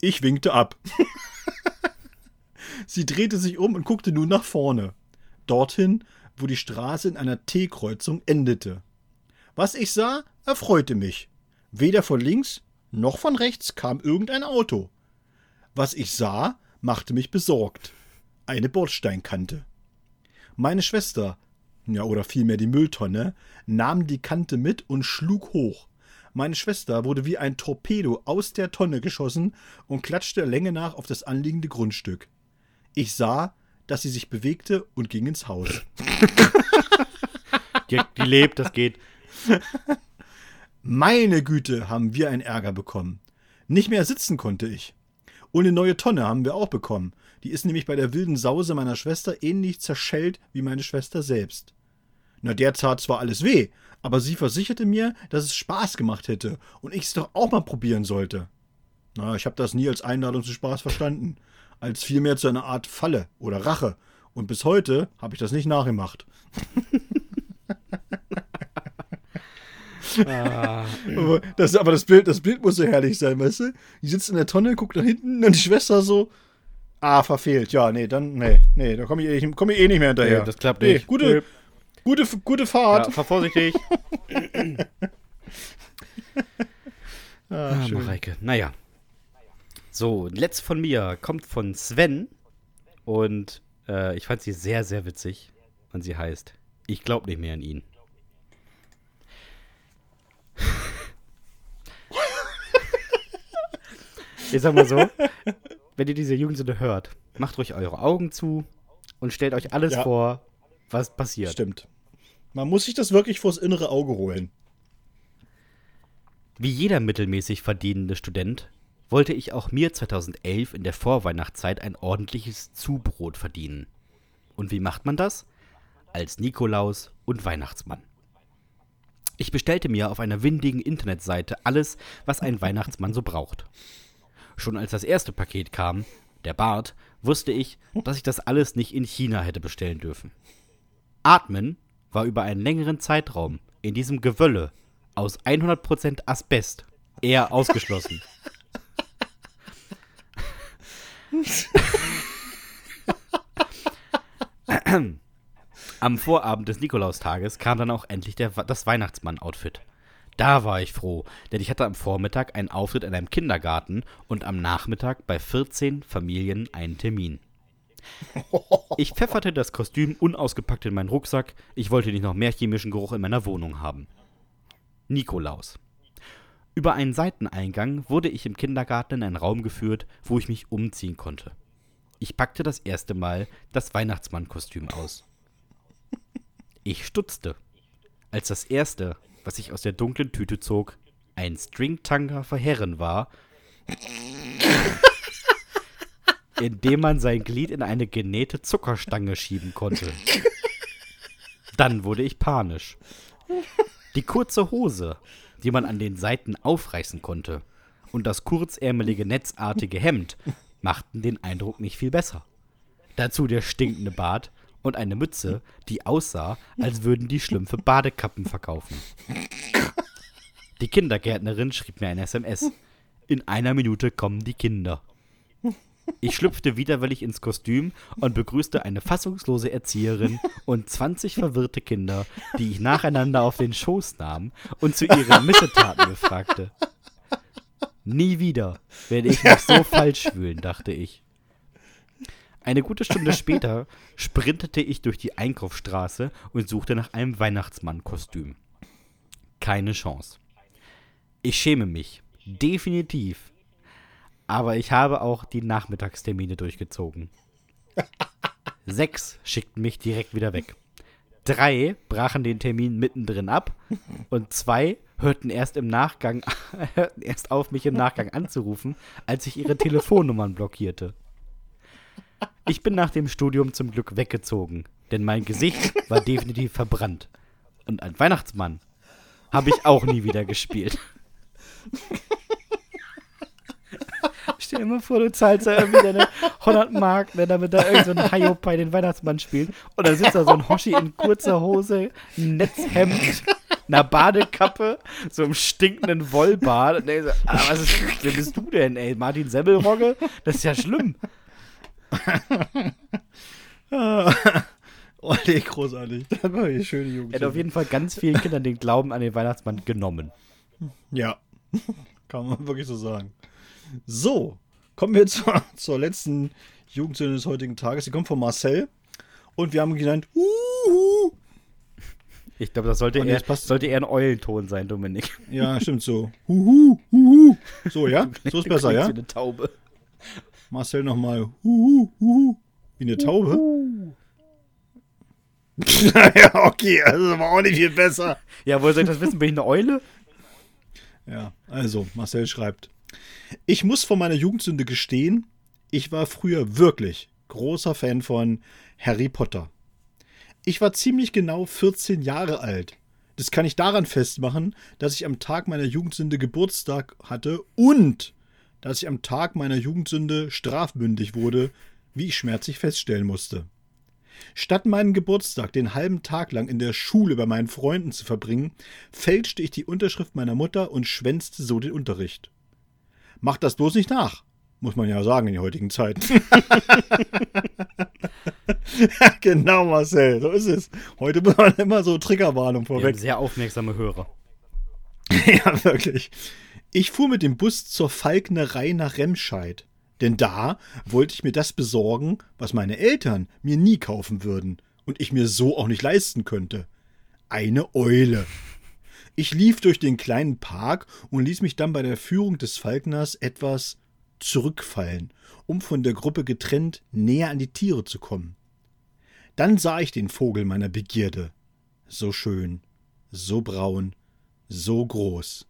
Ich winkte ab. sie drehte sich um und guckte nun nach vorne. Dorthin, wo die Straße in einer T-Kreuzung endete. Was ich sah, erfreute mich. Weder von links noch von rechts kam irgendein Auto. Was ich sah, machte mich besorgt. Eine Bordsteinkante. Meine Schwester, ja oder vielmehr die Mülltonne, nahm die Kante mit und schlug hoch. Meine Schwester wurde wie ein Torpedo aus der Tonne geschossen und klatschte der Länge nach auf das anliegende Grundstück. Ich sah, dass sie sich bewegte und ging ins Haus. die, die lebt, das geht. Meine Güte, haben wir einen Ärger bekommen. Nicht mehr sitzen konnte ich. Und eine neue Tonne haben wir auch bekommen. Die ist nämlich bei der wilden Sause meiner Schwester ähnlich zerschellt wie meine Schwester selbst. Na, der tat zwar alles weh, aber sie versicherte mir, dass es Spaß gemacht hätte und ich es doch auch mal probieren sollte. Na, ich habe das nie als Einladung zu Spaß verstanden, als vielmehr zu einer Art Falle oder Rache. Und bis heute habe ich das nicht nachgemacht. Ah. aber, das, aber das, Bild, das Bild muss so herrlich sein, weißt du? Die sitzt in der Tonne, guckt nach hinten und die Schwester so, ah, verfehlt. Ja, nee, dann, nee, nee, da komme ich, komm ich eh nicht mehr hinterher. Nee, das klappt nicht. Nee, gute, nee. Gute, gute Fahrt. Ja, fahr vorsichtig. ah, ah Mareike. Naja. So, letzte von mir kommt von Sven. Und äh, ich fand sie sehr, sehr witzig. Und sie heißt Ich glaube nicht mehr an ihn. Ich sag mal so, wenn ihr diese Jugendsünde hört, macht ruhig eure Augen zu und stellt euch alles Ja. vor, was passiert. Stimmt. Man muss sich das wirklich vors innere Auge holen. Wie jeder mittelmäßig verdienende Student wollte ich auch mir 2011 in der Vorweihnachtszeit ein ordentliches Zubrot verdienen. Und wie macht man das? Als Nikolaus und Weihnachtsmann. Ich bestellte mir auf einer windigen Internetseite alles, was ein Weihnachtsmann so braucht. Schon als das erste Paket kam, der Bart, wusste ich, dass ich das alles nicht in China hätte bestellen dürfen. Atmen war über einen längeren Zeitraum in diesem Gewölle aus 100% Asbest eher ausgeschlossen. Am Vorabend des Nikolaustages kam dann auch endlich der, das Weihnachtsmann-Outfit. Da war ich froh, denn ich hatte am Vormittag einen Auftritt in einem Kindergarten und am Nachmittag bei 14 Familien einen Termin. Ich pfefferte das Kostüm unausgepackt in meinen Rucksack. Ich wollte nicht noch mehr chemischen Geruch in meiner Wohnung haben. Nikolaus. Über einen Seiteneingang wurde ich im Kindergarten in einen Raum geführt, wo ich mich umziehen konnte. Ich packte das erste Mal das Weihnachtsmannkostüm aus. Ich stutzte, als das erste, was ich aus der dunklen Tüte zog, ein Stringtanga für Herren war, in dem man sein Glied in eine genähte Zuckerstange schieben konnte. Dann wurde ich panisch. Die kurze Hose, die man an den Seiten aufreißen konnte, und das kurzärmelige netzartige Hemd machten den Eindruck nicht viel besser. Dazu der stinkende Bart und eine Mütze, die aussah, als würden die Schlümpfe Badekappen verkaufen. Die Kindergärtnerin schrieb mir ein SMS. In einer Minute kommen die Kinder. Ich schlüpfte widerwillig ins Kostüm und begrüßte eine fassungslose Erzieherin und 20 verwirrte Kinder, die ich nacheinander auf den Schoß nahm und zu ihren Missetaten befragte. Nie wieder werde ich mich so falsch fühlen, dachte ich. Eine gute Stunde später sprintete ich durch die Einkaufsstraße und suchte nach einem Weihnachtsmannkostüm. Keine Chance. Ich schäme mich. Definitiv. Aber ich habe auch die Nachmittagstermine durchgezogen. Sechs schickten mich direkt wieder weg. Drei brachen den Termin mittendrin ab und zwei hörten erst im Nachgang, hörten erst auf, mich im Nachgang anzurufen, als ich ihre Telefonnummern blockierte. Ich bin nach dem Studium zum Glück weggezogen, denn mein Gesicht war definitiv verbrannt. Und ein Weihnachtsmann habe ich auch nie wieder gespielt. Stell dir mal vor, du zahlst da irgendwie deine 100 Mark, ne, damit da irgend so ein Hiopai den Weihnachtsmann spielt. Und dann sitzt da so ein Hoshi in kurzer Hose, Netzhemd, einer Badekappe, so einem stinkenden Wollbart. Und denkst so, ah, was ist, wer bist du denn, ey? Martin Semmelrogge? Das ist ja schlimm. Oh, nee, großartig. Das war eine schöne Jugend. Er hat auf jeden Fall ganz vielen Kindern den Glauben an den Weihnachtsmann genommen. Ja, kann man wirklich so sagen. So, kommen wir zur, zur letzten Jugendsünde des heutigen Tages. Die kommt von Marcel. Und wir haben ihn genannt Uhu. Ich glaube, das sollte Und eher, passt- sollte eher ein Eulenton sein, Dominik. Ja, stimmt so. Huhu, huhu. So, ja? So ist besser, ja? Wie eine Taube. Marcel nochmal. Huhu, huhu. Wie eine Taube? ja, okay, also war auch nicht viel besser. Ja, woher soll ich das wissen? Bin ich eine Eule? Ja, also, Marcel schreibt. Ich muss von meiner Jugendsünde gestehen, ich war früher wirklich großer Fan von Harry Potter. Ich war ziemlich genau 14 Jahre alt. Das kann ich daran festmachen, dass ich am Tag meiner Jugendsünde Geburtstag hatte und dass ich am Tag meiner Jugendsünde strafmündig wurde, wie ich schmerzlich feststellen musste. Statt meinen Geburtstag den halben Tag lang in der Schule bei meinen Freunden zu verbringen, fälschte ich die Unterschrift meiner Mutter und schwänzte so den Unterricht. Macht das bloß nicht nach, muss man ja sagen in der heutigen Zeit. genau, Marcel, so ist es. Heute muss man immer so Triggerwarnung vorweg. sehr aufmerksame Hörer. Ja, wirklich. Ich fuhr mit dem Bus zur Falknerei nach Remscheid. Denn da wollte ich mir das besorgen, was meine Eltern mir nie kaufen würden und ich mir so auch nicht leisten könnte. Eine Eule. Ich lief durch den kleinen Park und ließ mich dann bei der Führung des Falkners etwas zurückfallen, um von der Gruppe getrennt näher an die Tiere zu kommen. Dann sah ich den Vogel meiner Begierde. So schön, so braun, so groß.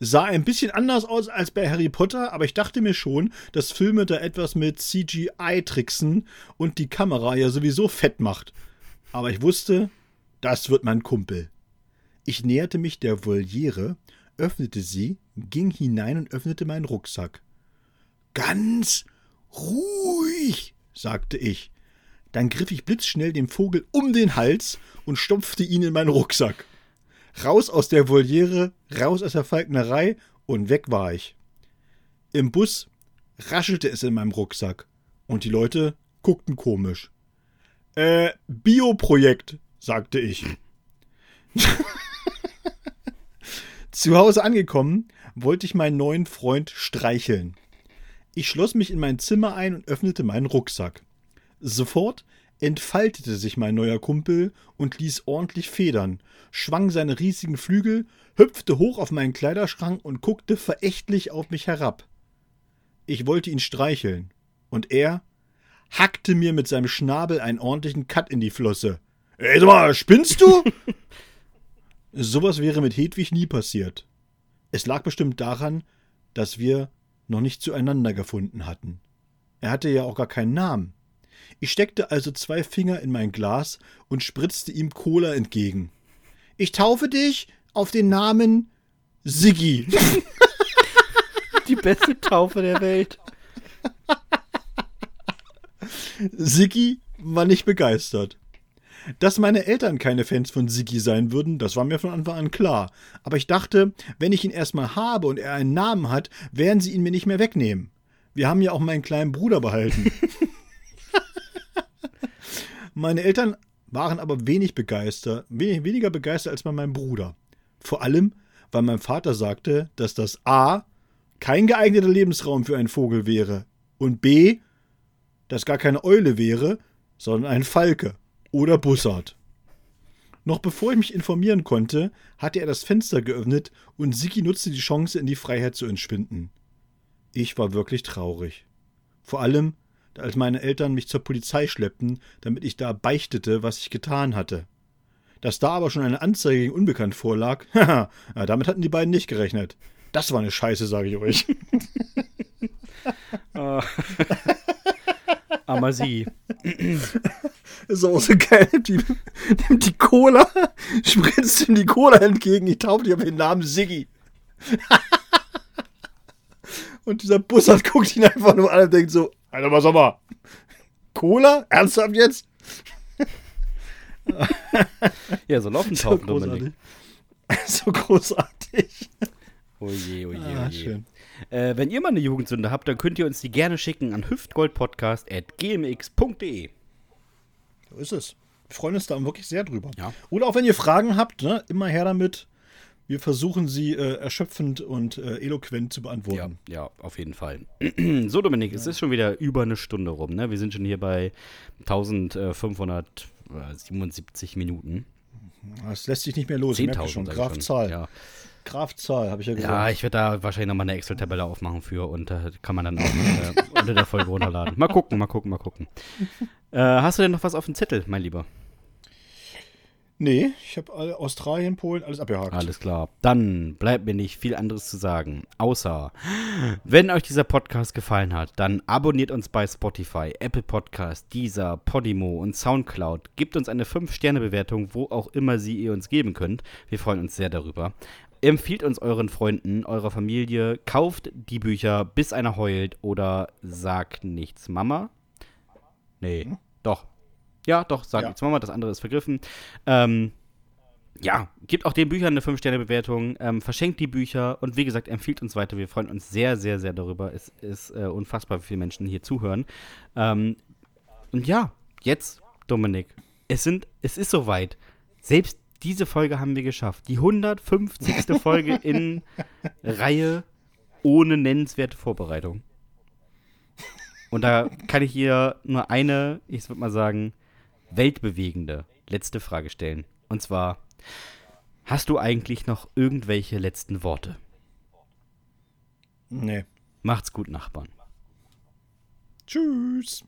Sah ein bisschen anders aus als bei Harry Potter, aber ich dachte mir schon, dass Filme da etwas mit CGI tricksen und die Kamera ja sowieso fett macht. Aber ich wusste, das wird mein Kumpel. Ich näherte mich der Voliere, öffnete sie, ging hinein und öffnete meinen Rucksack. Ganz ruhig, sagte ich. Dann griff ich blitzschnell dem Vogel um den Hals und stopfte ihn in meinen Rucksack. Raus aus der Voliere, raus aus der Falknerei und weg war ich. Im Bus raschelte es in meinem Rucksack und die Leute guckten komisch. Äh, Bioprojekt, sagte ich. Zu Hause angekommen, wollte ich meinen neuen Freund streicheln. Ich schloss mich in mein Zimmer ein und öffnete meinen Rucksack. Sofort entfaltete sich mein neuer Kumpel und ließ ordentlich Federn, schwang seine riesigen Flügel, hüpfte hoch auf meinen Kleiderschrank und guckte verächtlich auf mich herab. Ich wollte ihn streicheln, und er hackte mir mit seinem Schnabel einen ordentlichen Cut in die Flosse. Ey, sag mal, spinnst du? Sowas wäre mit Hedwig nie passiert. Es lag bestimmt daran, dass wir noch nicht zueinander gefunden hatten. Er hatte ja auch gar keinen Namen. Ich steckte also zwei Finger in mein Glas und spritzte ihm Cola entgegen. Ich taufe dich auf den Namen Siggi. Die beste Taufe der Welt. Siggi war nicht begeistert. Dass meine Eltern keine Fans von Siggi sein würden, das war mir von Anfang an klar. Aber ich dachte, wenn ich ihn erstmal habe und er einen Namen hat, werden sie ihn mir nicht mehr wegnehmen. Wir haben ja auch meinen kleinen Bruder behalten. meine Eltern waren aber wenig begeistert, wenig, weniger begeistert als bei meinem Bruder. Vor allem, weil mein Vater sagte, dass das A kein geeigneter Lebensraum für einen Vogel wäre und B, dass gar keine Eule wäre, sondern ein Falke oder Bussard. Noch bevor ich mich informieren konnte, hatte er das Fenster geöffnet und Siki nutzte die Chance, in die Freiheit zu entschwinden. Ich war wirklich traurig. Vor allem, als meine Eltern mich zur Polizei schleppten, damit ich da beichtete, was ich getan hatte. Dass da aber schon eine Anzeige gegen Unbekannt vorlag, haha, damit hatten die beiden nicht gerechnet. Das war eine Scheiße, sage ich euch. Aber sie. ist auch so geil. Nimmt die, nimmt die Cola, spritzt ihm die Cola entgegen. Ich taufe dich auf den Namen Siggi. und dieser Bussard guckt ihn einfach nur an und denkt so: Alter, was mal? Cola? Ernsthaft jetzt? ja, so laufen So großartig. Dominik. So großartig. Oh je, oh je, Ah, oh je. schön. Äh, wenn ihr mal eine Jugendsünde habt, dann könnt ihr uns die gerne schicken an hüftgoldpodcast.gmx.de. So ist es. Wir freuen uns da wirklich sehr drüber. Ja. Oder auch wenn ihr Fragen habt, ne, immer her damit. Wir versuchen sie äh, erschöpfend und äh, eloquent zu Ja, beantworten. ja, auf jeden Fall. so, Dominik, es ist schon wieder über eine Stunde rum. Ne? Wir sind schon hier bei 1577 Minuten. Das lässt sich nicht mehr los. ich merke 10.000 schon. sag ich Graf schon. Zahl. Ja. Graf Zahl, habe ich ja gesagt. ja, ich werde da wahrscheinlich nochmal eine Excel-Tabelle aufmachen für und äh, kann man dann auch äh, unter der Folge runterladen. Mal gucken, mal gucken, mal gucken. Äh, hast du denn noch was auf dem Zettel, mein Lieber? Nee, ich habe Australien, Polen, alles abgehakt. Alles klar. Dann bleibt mir nicht viel anderes zu sagen. Außer, wenn euch dieser Podcast gefallen hat, dann abonniert uns bei Spotify, Apple Podcast, Deezer, Podimo und Soundcloud. Gebt uns eine 5-Sterne-Bewertung, wo auch immer sie ihr uns geben könnt. Wir freuen uns sehr darüber. Empfiehlt uns euren Freunden, eurer Familie. Kauft die Bücher, bis einer heult oder sagt nichts. Mama? Nee, doch. Ja, doch, sagt Ja. nichts. Mama, das andere ist vergriffen. Ähm, ja, gebt auch den Büchern eine 5-Sterne-Bewertung, ähm, verschenkt die Bücher und wie gesagt, empfiehlt uns weiter. Wir freuen uns sehr, sehr, sehr darüber. Es ist äh, unfassbar, wie viele Menschen hier zuhören. Ähm, und ja, jetzt, Dominik, es, sind, es ist soweit. Selbst diese Folge haben wir geschafft. Die 150. Folge in Reihe ohne nennenswerte Vorbereitung. Und da kann ich hier nur eine, ich würde mal sagen, weltbewegende letzte Frage stellen. Und zwar, hast du eigentlich noch irgendwelche letzten Worte? Nee. Macht's gut, Nachbarn. Tschüss.